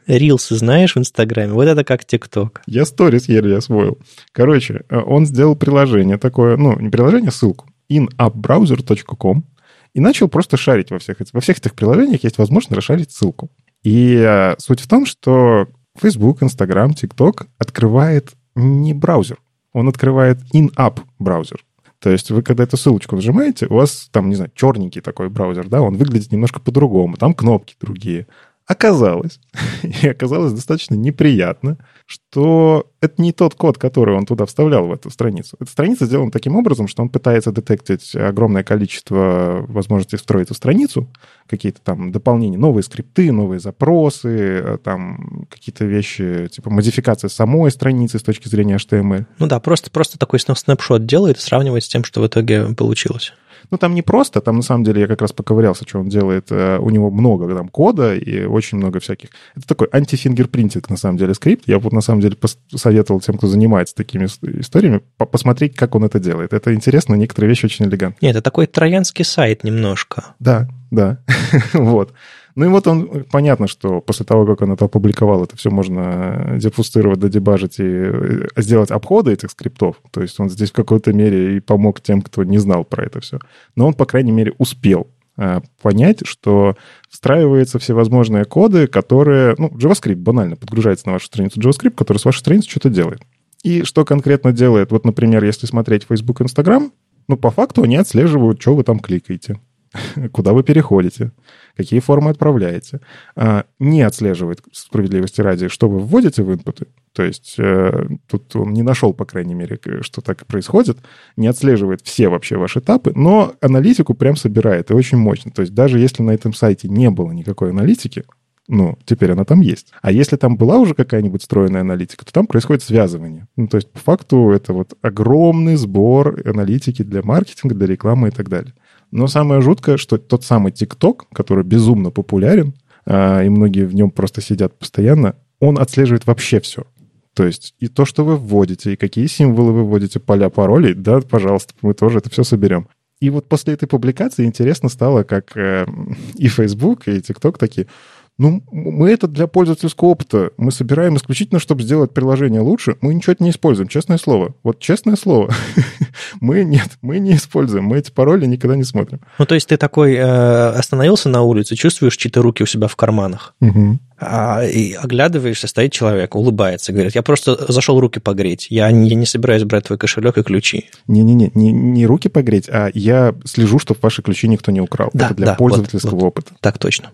Рилсы знаешь в Инстаграме? Вот это как ТикТок. Я сторис еле освоил. Короче, э, он сделал приложение такое, ну, не приложение, а ссылку. inappbrowser.com и начал просто шарить во всех, во всех этих приложениях есть возможность расшарить ссылку. И э, суть в том, что Facebook, Instagram, TikTok открывает не браузер, он открывает in-app браузер. То есть вы, когда эту ссылочку нажимаете, у вас там, не знаю, черненький такой браузер, да, он выглядит немножко по-другому, там кнопки другие. Оказалось, и оказалось достаточно неприятно, что это не тот код, который он туда вставлял в эту страницу. Эта страница сделана таким образом, что он пытается детектить огромное количество возможностей встроить в страницу, какие-то там дополнения, новые скрипты, новые запросы, э, там какие-то вещи, типа модификация самой страницы с точки зрения HTML. Ну да, просто, просто такой снапшот делает и сравнивает с тем, что в итоге получилось. Ну, там не просто, там на самом деле я как раз поковырялся, что он делает. Э, у него много там кода и очень много всяких. Это такой антифингерпринтинг, на самом деле, скрипт. Я вот на самом деле советовал тем, кто занимается такими историями, посмотреть, как он это делает. Это интересно, некоторые вещи очень элегантны. Нет, это такой троянский сайт немножко. Да, да. вот. Ну и вот он, понятно, что после того, как он это опубликовал, это все можно дефустировать, додебажить и э, сделать обходы этих скриптов. То есть он здесь в какой-то мере и помог тем, кто не знал про это все. Но он, по крайней мере, успел э, понять, что встраиваются всевозможные коды, которые... Ну, JavaScript банально подгружается на вашу страницу JavaScript, который с вашей страницы что-то делает. И что конкретно делает? Вот, например, если смотреть Facebook, Instagram, ну, по факту они отслеживают, что вы там кликаете. куда вы переходите, какие формы отправляете. А, не отслеживает справедливости ради, что вы вводите в инпуты. То есть э, тут он не нашел, по крайней мере, что так происходит. Не отслеживает все вообще ваши этапы, но аналитику прям собирает, и очень мощно. То есть даже если на этом сайте не было никакой аналитики, ну, теперь она там есть. А если там была уже какая-нибудь встроенная аналитика, то там происходит связывание. Ну, то есть, по факту, это вот огромный сбор аналитики для маркетинга, для рекламы и так далее. Но самое жуткое, что тот самый TikTok, который безумно популярен, а, и многие в нем просто сидят постоянно, он отслеживает вообще все. То есть и то, что вы вводите, и какие символы вы вводите, поля паролей, да, пожалуйста, мы тоже это все соберем. И вот после этой публикации интересно стало, как э, и Facebook, и TikTok такие, ну, мы это для пользовательского опыта. Мы собираем исключительно, чтобы сделать приложение лучше. Мы ничего не используем, честное слово. Вот честное слово. мы нет, мы не используем. Мы эти пароли никогда не смотрим. Ну, то есть ты такой э, остановился на улице, чувствуешь чьи-то руки у себя в карманах. А, и оглядываешься, стоит человек, улыбается, говорит, я просто зашел руки погреть, я не, я не собираюсь брать твой кошелек и ключи. Не-не-не, не, не руки погреть, а я слежу, чтобы ваши ключи никто не украл. Да, Это для да, пользовательского вот, вот. опыта. Так точно.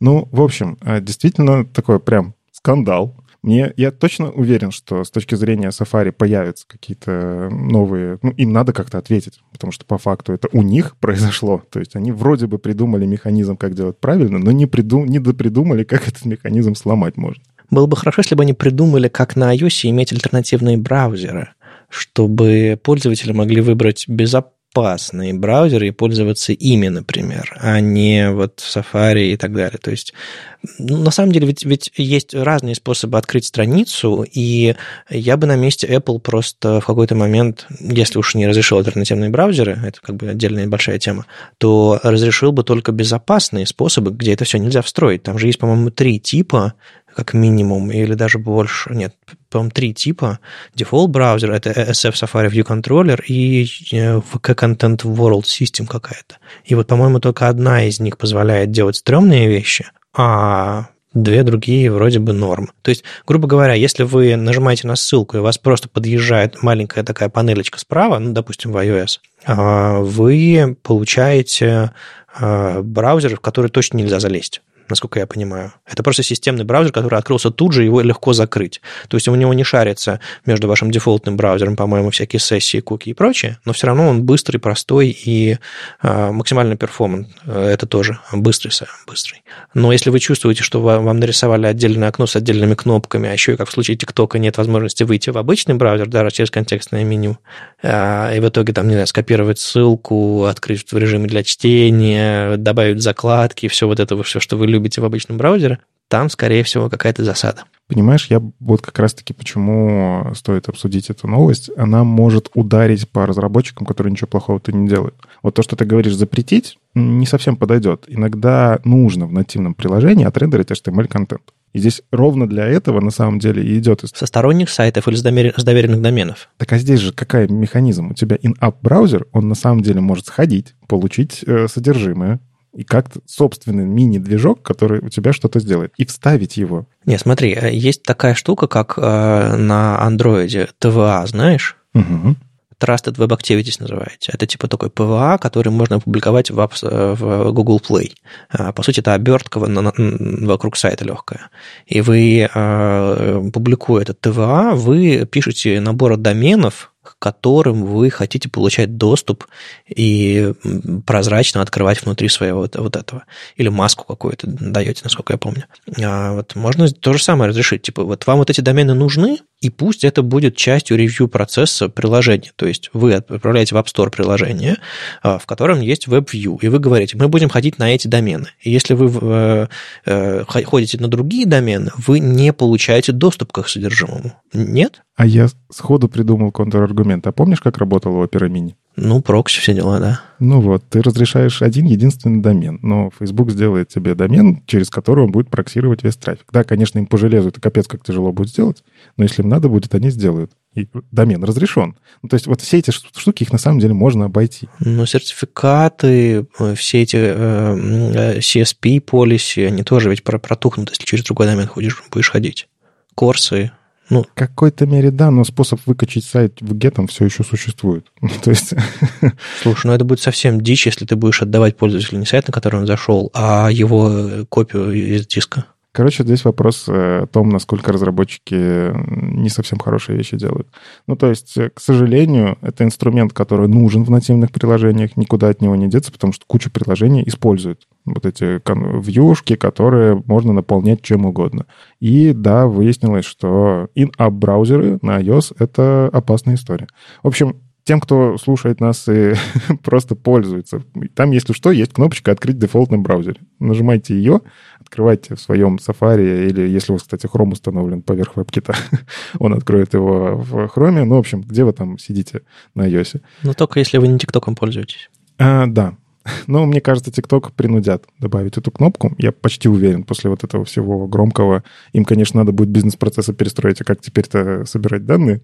Ну, в общем, э, действительно такой прям скандал. Мне, я точно уверен, что с точки зрения Safari появятся какие-то новые... Ну, им надо как-то ответить, потому что по факту это у них произошло. То есть они вроде бы придумали механизм, как делать правильно, но не, придум, не допридумали, как этот механизм сломать можно. Было бы хорошо, если бы они придумали, как на iOS иметь альтернативные браузеры, чтобы пользователи могли выбрать безопасный безопасные браузеры и пользоваться ими, например, а не вот Safari и так далее. То есть, ну, на самом деле, ведь, ведь есть разные способы открыть страницу, и я бы на месте Apple просто в какой-то момент, если уж не разрешил альтернативные браузеры, это как бы отдельная большая тема, то разрешил бы только безопасные способы, где это все нельзя встроить. Там же есть, по-моему, три типа как минимум, или даже больше. Нет, по-моему, три типа. Default браузер, это SF Safari View Controller и VK э, Content World System какая-то. И вот, по-моему, только одна из них позволяет делать стрёмные вещи, а две другие вроде бы норм. То есть, грубо говоря, если вы нажимаете на ссылку, и у вас просто подъезжает маленькая такая панелечка справа, ну, допустим, в iOS, а, вы получаете а, браузер, в который точно нельзя залезть насколько я понимаю. Это просто системный браузер, который открылся тут же, его легко закрыть. То есть у него не шарится между вашим дефолтным браузером, по-моему, всякие сессии, куки и прочее, но все равно он быстрый, простой и э, максимально перформант. Это тоже быстрый, быстрый. Но если вы чувствуете, что вам нарисовали отдельное окно с отдельными кнопками, а еще и как в случае ТикТока нет возможности выйти в обычный браузер, даже через контекстное меню, э, и в итоге там, не знаю, скопировать ссылку, открыть в режиме для чтения, добавить закладки, все вот это, все, что вы любите в обычном браузере, там, скорее всего, какая-то засада. Понимаешь, я вот как раз-таки почему стоит обсудить эту новость. Она может ударить по разработчикам, которые ничего плохого-то не делают. Вот то, что ты говоришь запретить, не совсем подойдет. Иногда нужно в нативном приложении отрендерить HTML-контент. И здесь ровно для этого на самом деле и идет. Со сторонних сайтов или с, домер... с доверенных доменов. Так а здесь же какой механизм? У тебя in-app браузер, он на самом деле может сходить, получить э, содержимое, и как-то собственный мини-движок, который у тебя что-то сделает, и вставить его. Не, смотри, э, есть такая штука, как э, на андроиде TVA, знаешь? Угу. Trusted Web Activities называется. Это типа такой PWA, который можно опубликовать в, apps, э, в Google Play. А, по сути, это обертка вокруг сайта легкая. И вы, э, публикуя этот TVA, вы пишете набор доменов, которым вы хотите получать доступ и прозрачно открывать внутри своего вот, этого. Или маску какую-то даете, насколько я помню. А вот можно то же самое разрешить. Типа, вот вам вот эти домены нужны, и пусть это будет частью ревью процесса приложения. То есть вы отправляете в App Store приложение, а, в котором есть WebView, и вы говорите, мы будем ходить на эти домены. И если вы э, э, ходите на другие домены, вы не получаете доступ к их содержимому. Нет? А я сходу придумал контраргумент. А помнишь, как работал Opera Mini? Ну, прокси, все дела, да. Ну вот, ты разрешаешь один единственный домен, но Facebook сделает тебе домен, через который он будет проксировать весь трафик. Да, конечно, им по железу это капец как тяжело будет сделать, но если им надо будет, они сделают. И домен разрешен. Ну, то есть вот все эти штуки, их на самом деле можно обойти. Ну, сертификаты, э, все эти э, CSP полиси, они тоже ведь протухнут, если через другой домен ходишь, будешь ходить. Корсы, ну, в какой-то мере да, но способ выкачать сайт в гетом все еще существует. То есть... Слушай, ну это будет совсем дичь, если ты будешь отдавать пользователю не сайт, на который он зашел, а его копию из диска. Короче, здесь вопрос э, о том, насколько разработчики не совсем хорошие вещи делают. Ну, то есть, э, к сожалению, это инструмент, который нужен в нативных приложениях, никуда от него не деться, потому что куча приложений используют вот эти вьюшки, которые можно наполнять чем угодно. И да, выяснилось, что in-app браузеры на iOS — это опасная история. В общем, тем, кто слушает нас и просто пользуется. Там, если что, есть кнопочка «Открыть в дефолтном браузере». Нажимайте ее, открывайте в своем Safari, или если у вас, кстати, Chrome установлен поверх WebKit, он откроет его в Chrome. Ну, в общем, где вы там сидите на iOS? Ну, только если вы не ТикТоком пользуетесь. А, да. Но мне кажется, TikTok принудят добавить эту кнопку. Я почти уверен, после вот этого всего громкого. Им, конечно, надо будет бизнес-процессы перестроить, а как теперь-то собирать данные,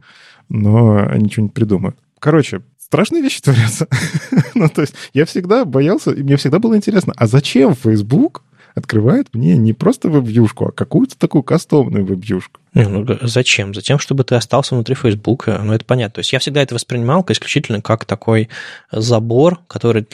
но они что-нибудь придумают. Короче, страшные вещи творятся. ну, то есть я всегда боялся, и мне всегда было интересно, а зачем Facebook открывает мне не просто веб-вьюшку, а какую-то такую кастомную веб-вьюшку? Ну, зачем? Затем, чтобы ты остался внутри Facebook. Ну, это понятно. То есть я всегда это воспринимал исключительно как такой забор, который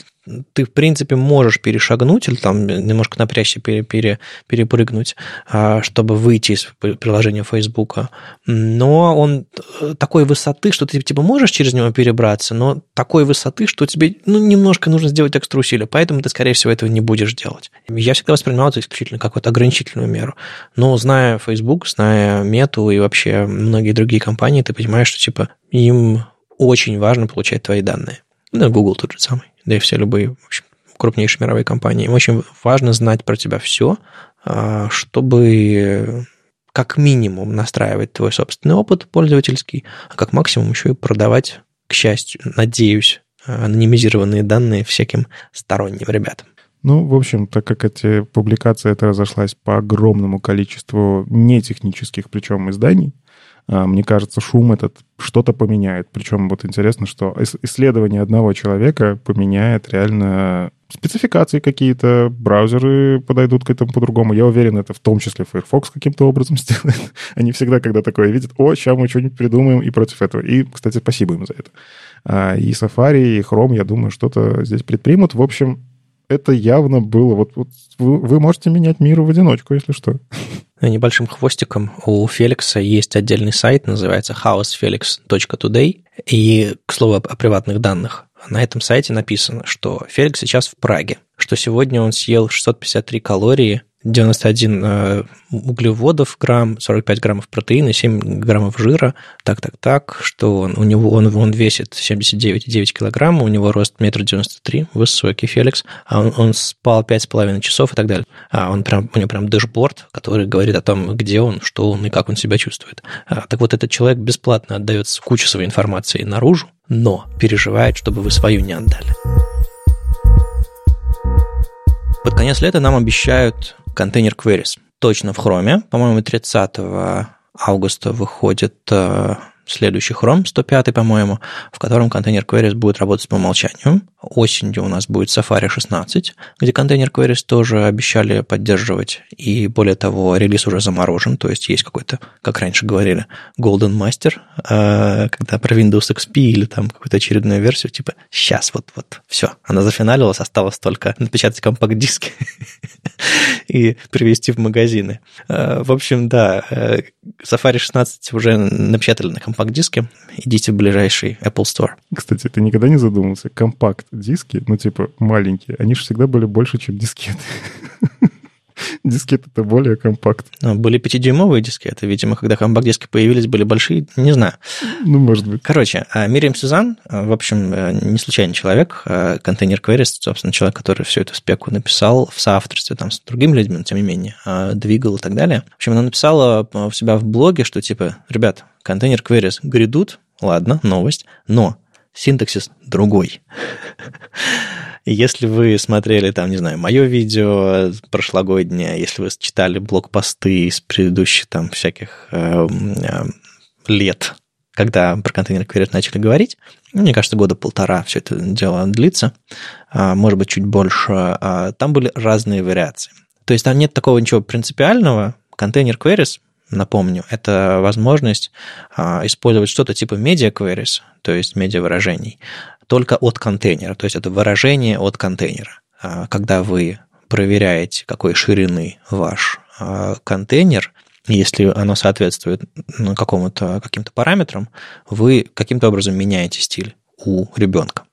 ты, в принципе, можешь перешагнуть или там немножко напрячься, пере, пере, перепрыгнуть, а, чтобы выйти из приложения Facebook. Но он э, такой высоты, что ты типа можешь через него перебраться, но такой высоты, что тебе ну, немножко нужно сделать экстра усилия, поэтому ты, скорее всего, этого не будешь делать. Я всегда воспринимал это исключительно как вот ограничительную меру. Но зная Facebook, зная Мету и вообще многие другие компании, ты понимаешь, что типа им очень важно получать твои данные. Да, Google тот же самый да и все любые в общем, крупнейшие мировые компании. Им очень важно знать про тебя все, а, чтобы как минимум настраивать твой собственный опыт пользовательский, а как максимум еще и продавать, к счастью, надеюсь, анонимизированные данные всяким сторонним ребятам. Ну, в общем, так как эти публикации это разошлась по огромному количеству нетехнических, причем изданий, А, мне кажется, шум этот что-то поменяет. Причем вот интересно, что исследование одного человека поменяет реально спецификации какие-то, браузеры подойдут к этому по-другому. Я уверен, это в том числе Firefox каким-то образом сделает. Они всегда, когда такое видят, о, сейчас мы что-нибудь придумаем и против этого. И, кстати, спасибо им за это. А, и Safari, и Chrome, я думаю, что-то здесь предпримут. В общем, это явно было... Вот, вот вы, вы можете менять мир в одиночку, если что. Небольшим хвостиком у Феликса есть отдельный сайт, называется housefelix.today. И, к слову, о приватных данных. На этом сайте написано, что Феликс сейчас в Праге, что сегодня он съел 653 калории 91 э, углеводов грамм, 45 граммов протеина, 7 граммов жира. Так, так, так, что он, у него, он, он весит 79,9 килограмм, у него рост метр девяносто три, высокий Феликс, а он, он спал 5,5 часов и так далее. А он прям, у него прям дэшборд, который говорит о том, где он, что он и как он себя чувствует. А, так вот, этот человек бесплатно отдает кучу своей информации наружу, но переживает, чтобы вы свою не отдали. Под конец лета нам обещают контейнер queries. Точно в хроме. По-моему, 30 августа выходит э, следующий Chrome, 105, по-моему, в котором контейнер queries будет работать по умолчанию. Осенью у нас будет Safari 16, где контейнер queries тоже обещали поддерживать. И более того, релиз уже заморожен, то есть есть какой-то, как раньше говорили, Golden Master, э, когда про Windows XP или там какую-то очередную версию, типа, сейчас вот-вот, все, она зафиналилась, осталось только напечатать компакт-диски и привезти в магазины. Э, в общем, да, э, Safari 16 уже напечатали на компакт-диске. Идите в ближайший Apple Store. Кстати, ты никогда не задумался? Компакт-диски, ну, типа, маленькие, они же всегда были больше, чем дискеты. Дискеты это более компакт. Ну, были пятидюймовые дискеты. Видимо, когда компакт-диски появились, были большие. Не знаю. Ну, может быть. Короче, а Мириам Сюзан, в общем, э, не случайный человек, а контейнер Queries, собственно, человек, который всю эту спеку написал в соавторстве там, с другими людьми, но тем не менее, а, двигал и так далее. В общем, она написала у себя в блоге, что типа, ребят, контейнер Queries грядут, ладно, новость, но синтаксис другой. Если вы смотрели там, не знаю, мое видео прошлогоднее, если вы читали блокпосты из предыдущих там всяких э, э, лет, когда про контейнер query начали говорить, мне кажется, года полтора все это дело длится, а, может быть, чуть больше, а, там были разные вариации. То есть там нет такого ничего принципиального. Контейнер queries, напомню, это возможность а, использовать что-то типа media queries, то есть медиа выражений, только от контейнера. То есть это выражение от контейнера. А, когда вы проверяете, какой ширины ваш а, контейнер, если оно соответствует ну, какому-то, каким-то параметрам, вы каким-то образом меняете стиль у ребенка.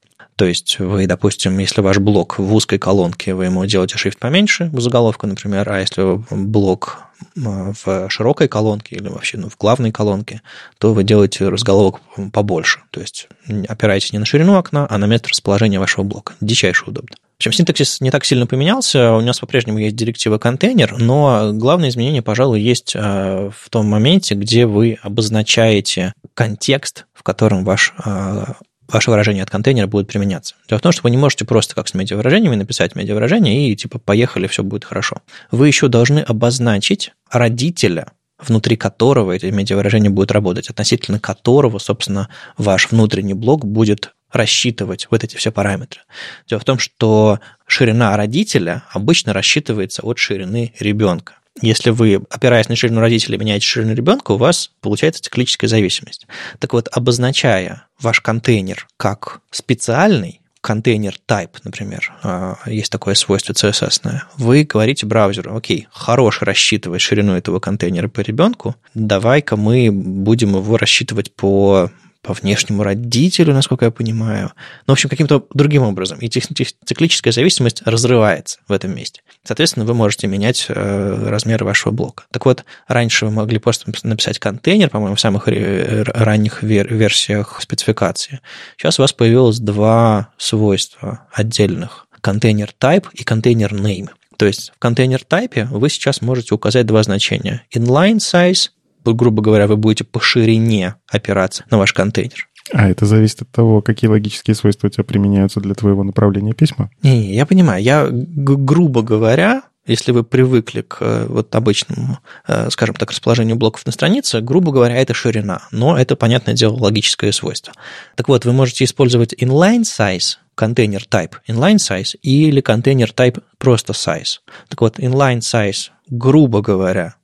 То есть вы, допустим, если ваш блок в узкой колонке, вы ему делаете shift поменьше в заголовку, например, а если блок в широкой колонке или вообще ну, в главной колонке, то вы делаете разголовок побольше. То есть опираетесь не на ширину окна, а на место расположения вашего блока. Дичайше удобно. В общем, синтаксис не так сильно поменялся, у нас по-прежнему есть директива контейнер, но главное изменение, пожалуй, есть э, в том моменте, где вы обозначаете контекст, в котором ваш э, ваше выражение от контейнера будет применяться. Дело в том, что вы не можете просто как с медиавыражениями написать медиавыражение и типа поехали, все будет хорошо. Вы еще должны обозначить родителя, внутри которого эти медиавыражения будут работать, относительно которого, собственно, ваш внутренний блок будет рассчитывать вот эти все параметры. Дело в том, что ширина родителя обычно рассчитывается от ширины ребенка. Если вы, опираясь на ширину родителей, меняете ширину ребенка, у вас получается циклическая зависимость. Так вот, обозначая ваш контейнер как специальный, контейнер type, например, а, есть такое свойство CSS, вы говорите браузеру, окей, хорош рассчитывать ширину этого контейнера по ребенку, давай-ка мы будем его рассчитывать по по внешнему родителю, насколько я понимаю. Ну, в общем, каким-то другим образом. И циклическая зависимость разрывается в этом месте. Соответственно, вы можете менять э, размеры вашего блока. Так вот, раньше вы могли просто написать контейнер, по-моему, в самых ранних версиях спецификации. Сейчас у вас появилось два свойства отдельных. Контейнер type и контейнер name. То есть в контейнер type вы сейчас можете указать два значения. Inline size грубо говоря, вы будете по ширине опираться на ваш контейнер. А это зависит от того, какие логические свойства у тебя применяются для твоего направления письма? Не, не я понимаю. Я, грубо говоря, если вы привыкли к э, вот обычному, э, скажем так, расположению блоков на странице, грубо говоря, это ширина, но это, понятное дело, логическое свойство. Так вот, вы можете использовать inline size, контейнер type inline size или контейнер type просто size. Так вот, inline size, грубо говоря,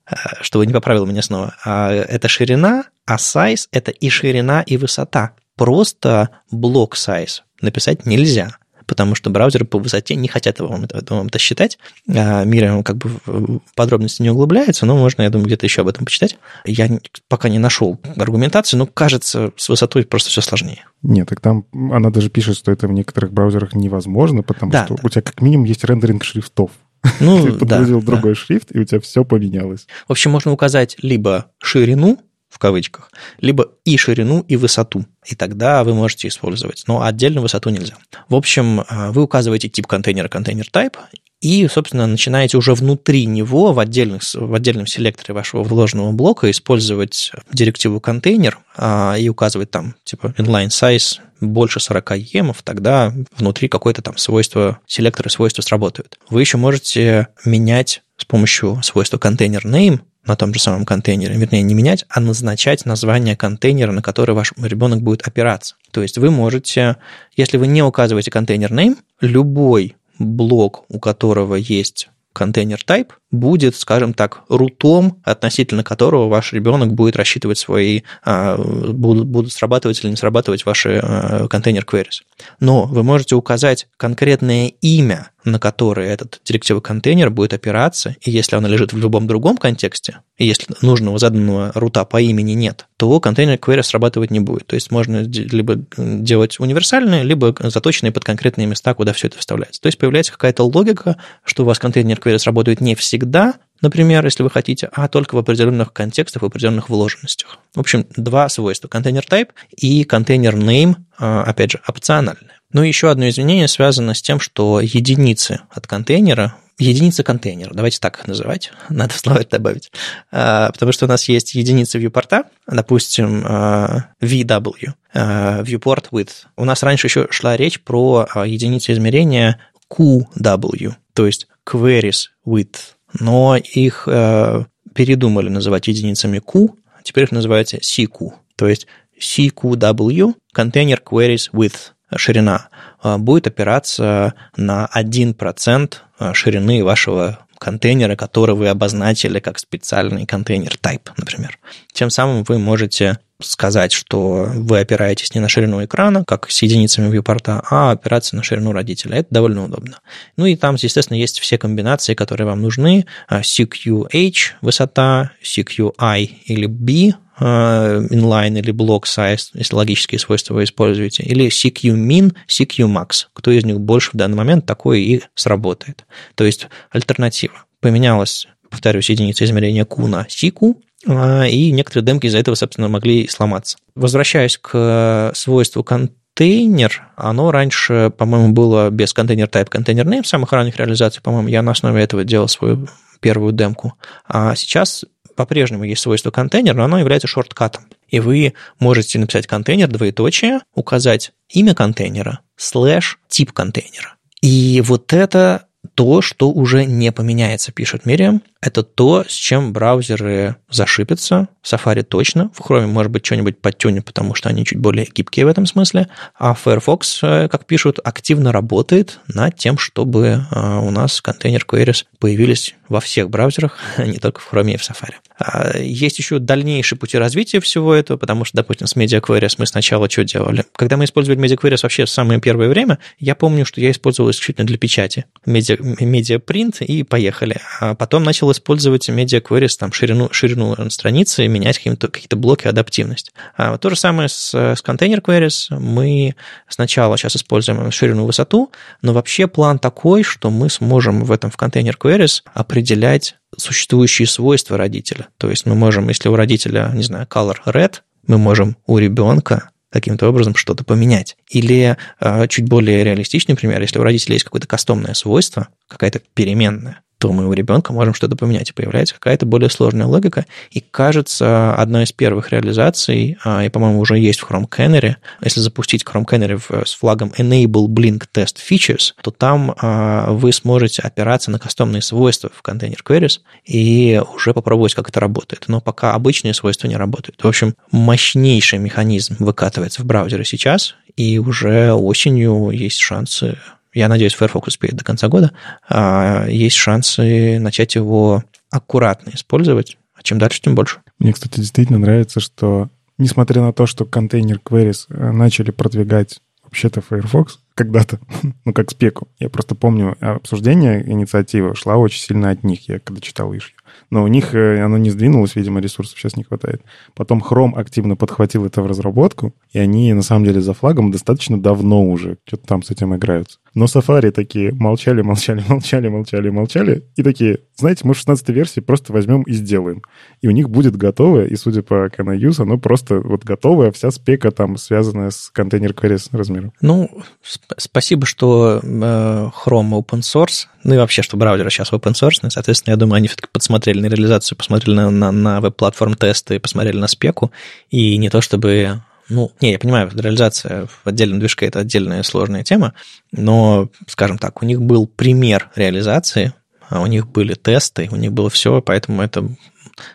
чтобы не поправил меня снова, а это ширина, а size – это и ширина, и высота. Просто блок size написать нельзя потому что браузеры по высоте не хотят вам это, вам это считать. А Мира как бы в подробности не углубляется, но можно, я думаю, где-то еще об этом почитать. Я пока не нашел аргументацию, но кажется, с высотой просто все сложнее. Нет, так там она даже пишет, что это в некоторых браузерах невозможно, потому да, что да. у тебя как минимум есть рендеринг шрифтов. Ну, Ты подгрузил да, другой да. шрифт, и у тебя все поменялось. В общем, можно указать либо ширину, в кавычках, либо и ширину, и высоту. И тогда вы можете использовать. Но отдельно высоту нельзя. В общем, э, вы указываете тип контейнера, контейнер type, и, собственно, начинаете уже внутри него в, отдельных, в отдельном селекторе вашего вложенного блока использовать директиву контейнер а, и указывать там, типа, inline size больше 40 емов, тогда внутри какое-то там свойство, селекторы свойства сработают. Вы еще можете менять с помощью свойства контейнер name на том же самом контейнере, вернее, не менять, а назначать название контейнера, на который ваш ребенок будет опираться. То есть вы можете, если вы не указываете контейнер name, любой блок, у которого есть контейнер type, будет, скажем так, рутом, относительно которого ваш ребенок будет рассчитывать свои, а, будут, будут срабатывать или не срабатывать ваши а, контейнер queries. Но вы можете указать конкретное имя, на которое этот директивный контейнер будет опираться, и если оно лежит в любом другом контексте, и если нужного заданного рута по имени нет, то контейнер query срабатывать не будет. То есть можно либо делать универсальные, либо заточенные под конкретные места, куда все это вставляется. То есть появляется какая-то логика, что у вас контейнер query сработает не всегда, всегда, например, если вы хотите, а только в определенных контекстах, в определенных вложенностях. В общем, два свойства. Контейнер type и контейнер name, а, опять же, опциональные. Ну и еще одно изменение связано с тем, что единицы от контейнера единицы контейнера, давайте так их называть, надо в словарь добавить, а, потому что у нас есть единицы viewport, допустим, а, VW, viewport width. У нас раньше еще шла речь про единицу измерения QW, то есть queries width но их э, передумали называть единицами Q, а теперь их называется CQ, то есть CQW, Container Queries Width, ширина, э, будет опираться на 1% э, ширины вашего контейнера, который вы обозначили как специальный контейнер type, например. Тем самым вы можете сказать, что вы опираетесь не на ширину экрана, как с единицами viewport, а опираться на ширину родителя. Это довольно удобно. Ну и там, естественно, есть все комбинации, которые вам нужны. CQH высота, CQI или B inline или block size, если логические свойства вы используете, или CQ min, CQ max. Кто из них больше в данный момент, такой и сработает. То есть альтернатива. Поменялась, повторюсь, единица измерения Q на CQ, а, и некоторые демки из-за этого, собственно, могли сломаться. Возвращаясь к э, свойству контейнер, оно раньше, по-моему, было без контейнер type, контейнер name самых ранних реализациях, по-моему, я на основе этого делал свою первую демку. А сейчас по-прежнему есть свойство контейнер, но оно является шорткатом. И вы можете написать контейнер, двоеточие, указать имя контейнера, слэш, тип контейнера. И вот это то, что уже не поменяется, пишет Мириам, это то, с чем браузеры зашипятся. В Safari точно. В Chrome, может быть, что-нибудь подтюнет, потому что они чуть более гибкие в этом смысле. А Firefox, э, как пишут, активно работает над тем, чтобы э, у нас container queries появились во всех браузерах, а не только в Chrome и в Safari. А есть еще дальнейшие пути развития всего этого, потому что, допустим, с Media Queries мы сначала что делали? Когда мы использовали Media Queries вообще в самое первое время, я помню, что я использовал исключительно для печати. Media, media Print и поехали. А потом начал использовать Media Queries, там, ширину, ширину страницы, менять какие-то, какие блоки, адаптивность. А то же самое с, с Container Queries. Мы сначала сейчас используем ширину высоту, но вообще план такой, что мы сможем в этом в Container Queries определять существующие свойства родителя. То есть мы можем, если у родителя, не знаю, color red, мы можем у ребенка каким-то образом что-то поменять. Или э, чуть более реалистичный пример, если у родителя есть какое-то кастомное свойство, какая-то переменная, то мы у ребенка можем что-то поменять, и появляется какая-то более сложная логика. И кажется, одной из первых реализаций, а, и, по-моему, уже есть в Chrome Canary, если запустить Chrome Canary с флагом Enable Blink Test Features, то там а, вы сможете опираться на кастомные свойства в контейнер queries и уже попробовать, как это работает. Но пока обычные свойства не работают. В общем, мощнейший механизм выкатывается в браузере сейчас, и уже осенью есть шансы я надеюсь, Firefox успеет до конца года, а, есть шансы начать его аккуратно использовать, а чем дальше, тем больше. Мне, кстати, действительно нравится, что несмотря на то, что контейнер queries э, начали продвигать вообще-то Firefox когда-то, ну, как спеку. Я просто помню, обсуждение инициативы шла очень сильно от них, я когда читал ишью но у них э, оно не сдвинулось, видимо, ресурсов сейчас не хватает. Потом Chrome активно подхватил это в разработку, и они, на самом деле, за флагом достаточно давно уже что-то там с этим играются. Но Safari такие молчали, молчали, молчали, молчали, молчали, и такие, знаете, мы в 16 версии просто возьмем и сделаем. И у них будет готовое, и судя по Canayuse, оно просто вот готовое, вся спека там связанная с контейнер queries размером. Ну, сп- спасибо, что э, Chrome open source, ну и вообще, что браузеры сейчас open source, соответственно, я думаю, они все-таки подсмотрели на реализацию, посмотрели на, на, на веб-платформ тесты, посмотрели на спеку, и не то чтобы ну, не, я понимаю, реализация в отдельном движке – это отдельная сложная тема, но, скажем так, у них был пример реализации, а у них были тесты, у них было все, поэтому это,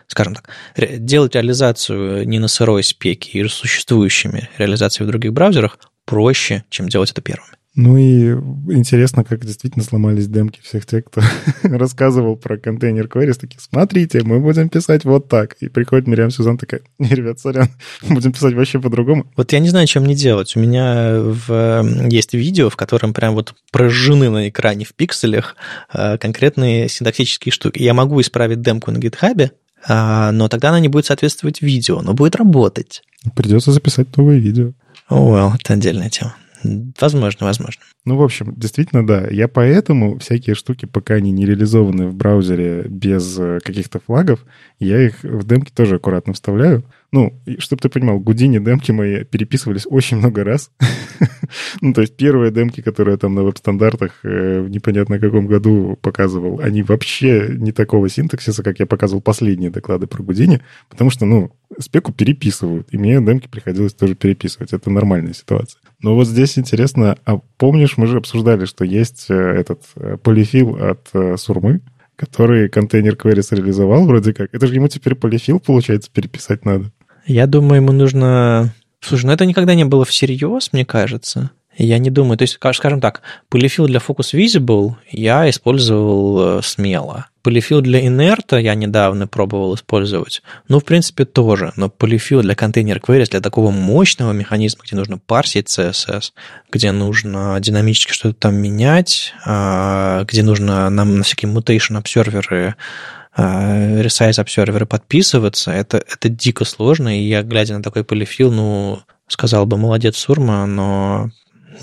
скажем так, делать реализацию не на сырой спеке и существующими реализацией в других браузерах проще, чем делать это первыми. Ну и интересно, как действительно сломались демки всех тех, кто рассказывал про контейнер queries, такие, смотрите, мы будем писать вот так. И приходит Мириам Сюзан такая, не, ребят, сорян, будем писать вообще по-другому. Вот я не знаю, чем мне делать. У меня в... есть видео, в котором прям вот прожжены на экране в пикселях э, конкретные синтаксические штуки. Я могу исправить демку на гитхабе, а, но тогда она не будет соответствовать видео, но будет работать. Придется записать новое видео. О, well, это отдельная тема. Возможно, возможно. Ну, в общем, действительно, да. Я поэтому всякие штуки, пока они не реализованы в браузере без э, каких-то флагов, я их в демки тоже аккуратно вставляю. Ну, чтобы ты понимал, Гудини демки мои переписывались очень много раз. ну, то есть первые демки, которые я там на веб-стандартах э, в непонятно каком году показывал, они вообще не такого синтаксиса, как я показывал последние доклады про Гудини, потому что, ну, спеку переписывают, и мне демки приходилось тоже переписывать. Это нормальная ситуация. Но вот здесь интересно, а помнишь, мы же обсуждали, что есть э, этот э, полифил от Сурмы, который контейнер queries реализовал вроде как. Это же ему теперь полифил, получается, переписать надо. Я думаю, ему нужно... Слушай, ну это никогда не было всерьез, мне кажется. Я не думаю. То есть, скажем так, полифил для Focus Visible я использовал э, смело. Полифил для инерта я недавно пробовал использовать. Ну, в принципе, тоже. Но полифил для контейнер queries, для такого мощного механизма, где нужно парсить CSS, где нужно динамически что-то там менять, а, где нужно нам на всякие mutation обсерверы resize обсерверы подписываться, это, это дико сложно, и я, глядя на такой полифил, ну, сказал бы, молодец, Сурма, но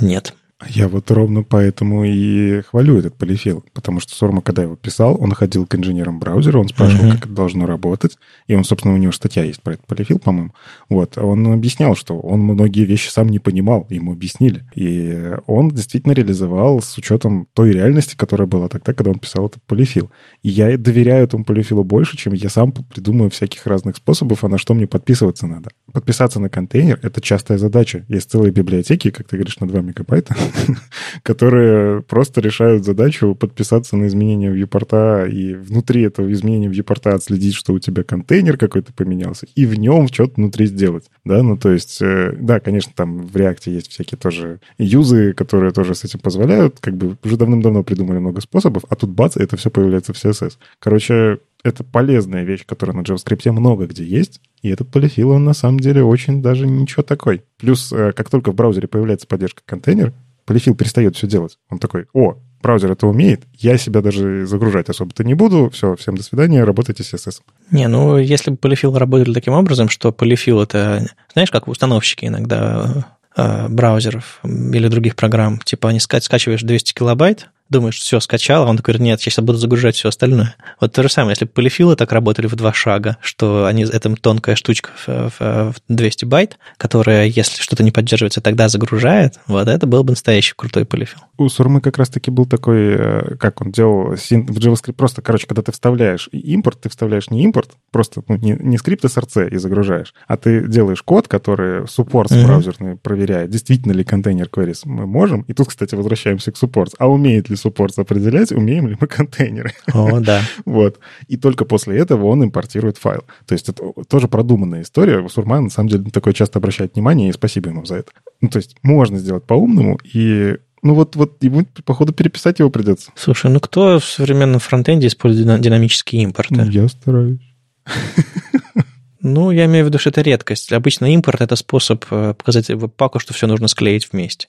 нет. Я вот ровно поэтому и хвалю этот полифил, потому что Сорма, когда его писал, он ходил к инженерам браузера, он спрашивал, uh-huh. как это должно работать, и он, собственно, у него статья есть про этот полифил, по-моему. Вот, он объяснял, что он многие вещи сам не понимал, ему объяснили. И он действительно реализовал с учетом той реальности, которая была тогда, когда он писал этот полифил. И я доверяю этому полифилу больше, чем я сам придумаю всяких разных способов, а на что мне подписываться надо. Подписаться на контейнер — это частая задача. Есть целые библиотеки, как ты говоришь, на 2 мегабайта, которые просто решают задачу подписаться на изменения вьюпорта и внутри этого изменения вьюпорта отследить, что у тебя контейнер какой-то поменялся, и в нем что-то внутри сделать. Да, ну то есть, э, да, конечно, там в React есть всякие тоже юзы, которые тоже с этим позволяют, как бы уже давным-давно придумали много способов, а тут бац, это все появляется в CSS. Короче, это полезная вещь, которая на JavaScript много где есть, и этот полифил, он на самом деле очень даже ничего такой. Плюс, э, как только в браузере появляется поддержка контейнер, полифил перестает все делать. Он такой, о, браузер это умеет, я себя даже загружать особо-то не буду, все, всем до свидания, работайте с CSS. Не, ну, если бы полифил работали таким образом, что полифил это, знаешь, как установщики иногда э, браузеров или других программ, типа они ска- скачиваешь 200 килобайт, думаешь, все, скачал, а он такой, нет, я сейчас буду загружать все остальное. Вот то же самое, если полифилы так работали в два шага, что они, это тонкая штучка в, в 200 байт, которая, если что-то не поддерживается, тогда загружает, вот это был бы настоящий крутой полифил. У Сурмы как раз-таки был такой, э, как он делал в JavaScript, просто, короче, когда ты вставляешь импорт, ты вставляешь не импорт, просто ну, не, не скрипт SRC и загружаешь, а ты делаешь код, который суппорт mm-hmm. браузерный проверяет, действительно ли контейнер queries мы можем. И тут, кстати, возвращаемся к суппорт. А умеет ли суппорт определять, умеем ли мы контейнеры? О, да. вот. И только после этого он импортирует файл. То есть это тоже продуманная история. Сурман, на самом деле, такое часто обращает внимание, и спасибо ему за это. Ну, то есть можно сделать по-умному, и ну вот, вот ему, походу, переписать его придется. Слушай, ну кто в современном фронтенде использует динамические импорты? Ну, я стараюсь. Ну, я имею в виду, что это редкость. Обычно импорт – это способ э, показать веб-паку, что все нужно склеить вместе.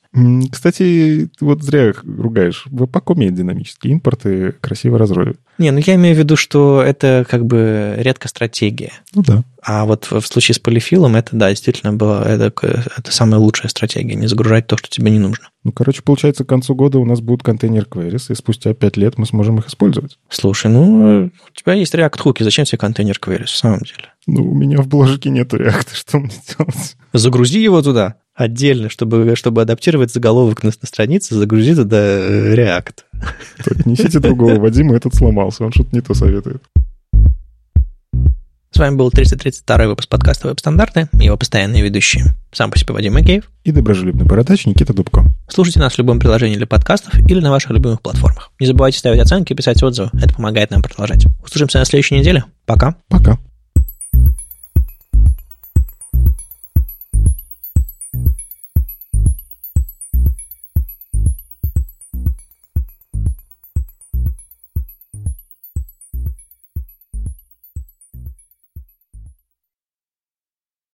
Кстати, вот зря ругаешь. Веб-пак умеет динамические импорты красиво разровить. Не, ну я имею в виду, что это как бы редкая стратегия. Ну да. А вот в случае с полифилом это, да, действительно было, это, это самая лучшая стратегия, не загружать то, что тебе не нужно. Ну, короче, получается, к концу года у нас будут контейнер queries, и спустя 5 лет мы сможем их использовать. Слушай, ну, у тебя есть React хуки, зачем тебе контейнер queries, в самом деле? Ну, у меня в бложике нету React, что мне делать? Загрузи его туда отдельно, чтобы, чтобы адаптировать заголовок на, на странице, загрузи туда э, React. Так, несите другого Вадима, этот сломался, он что-то не то советует. С вами был 332 выпуск подкаста «Веб-стандарты» и его постоянные ведущие. Сам по себе Вадим Макеев. И доброжелюбный бородач Никита Дубко. Слушайте нас в любом приложении для подкастов или на ваших любимых платформах. Не забывайте ставить оценки и писать отзывы. Это помогает нам продолжать. Услышимся на следующей неделе. Пока. Пока.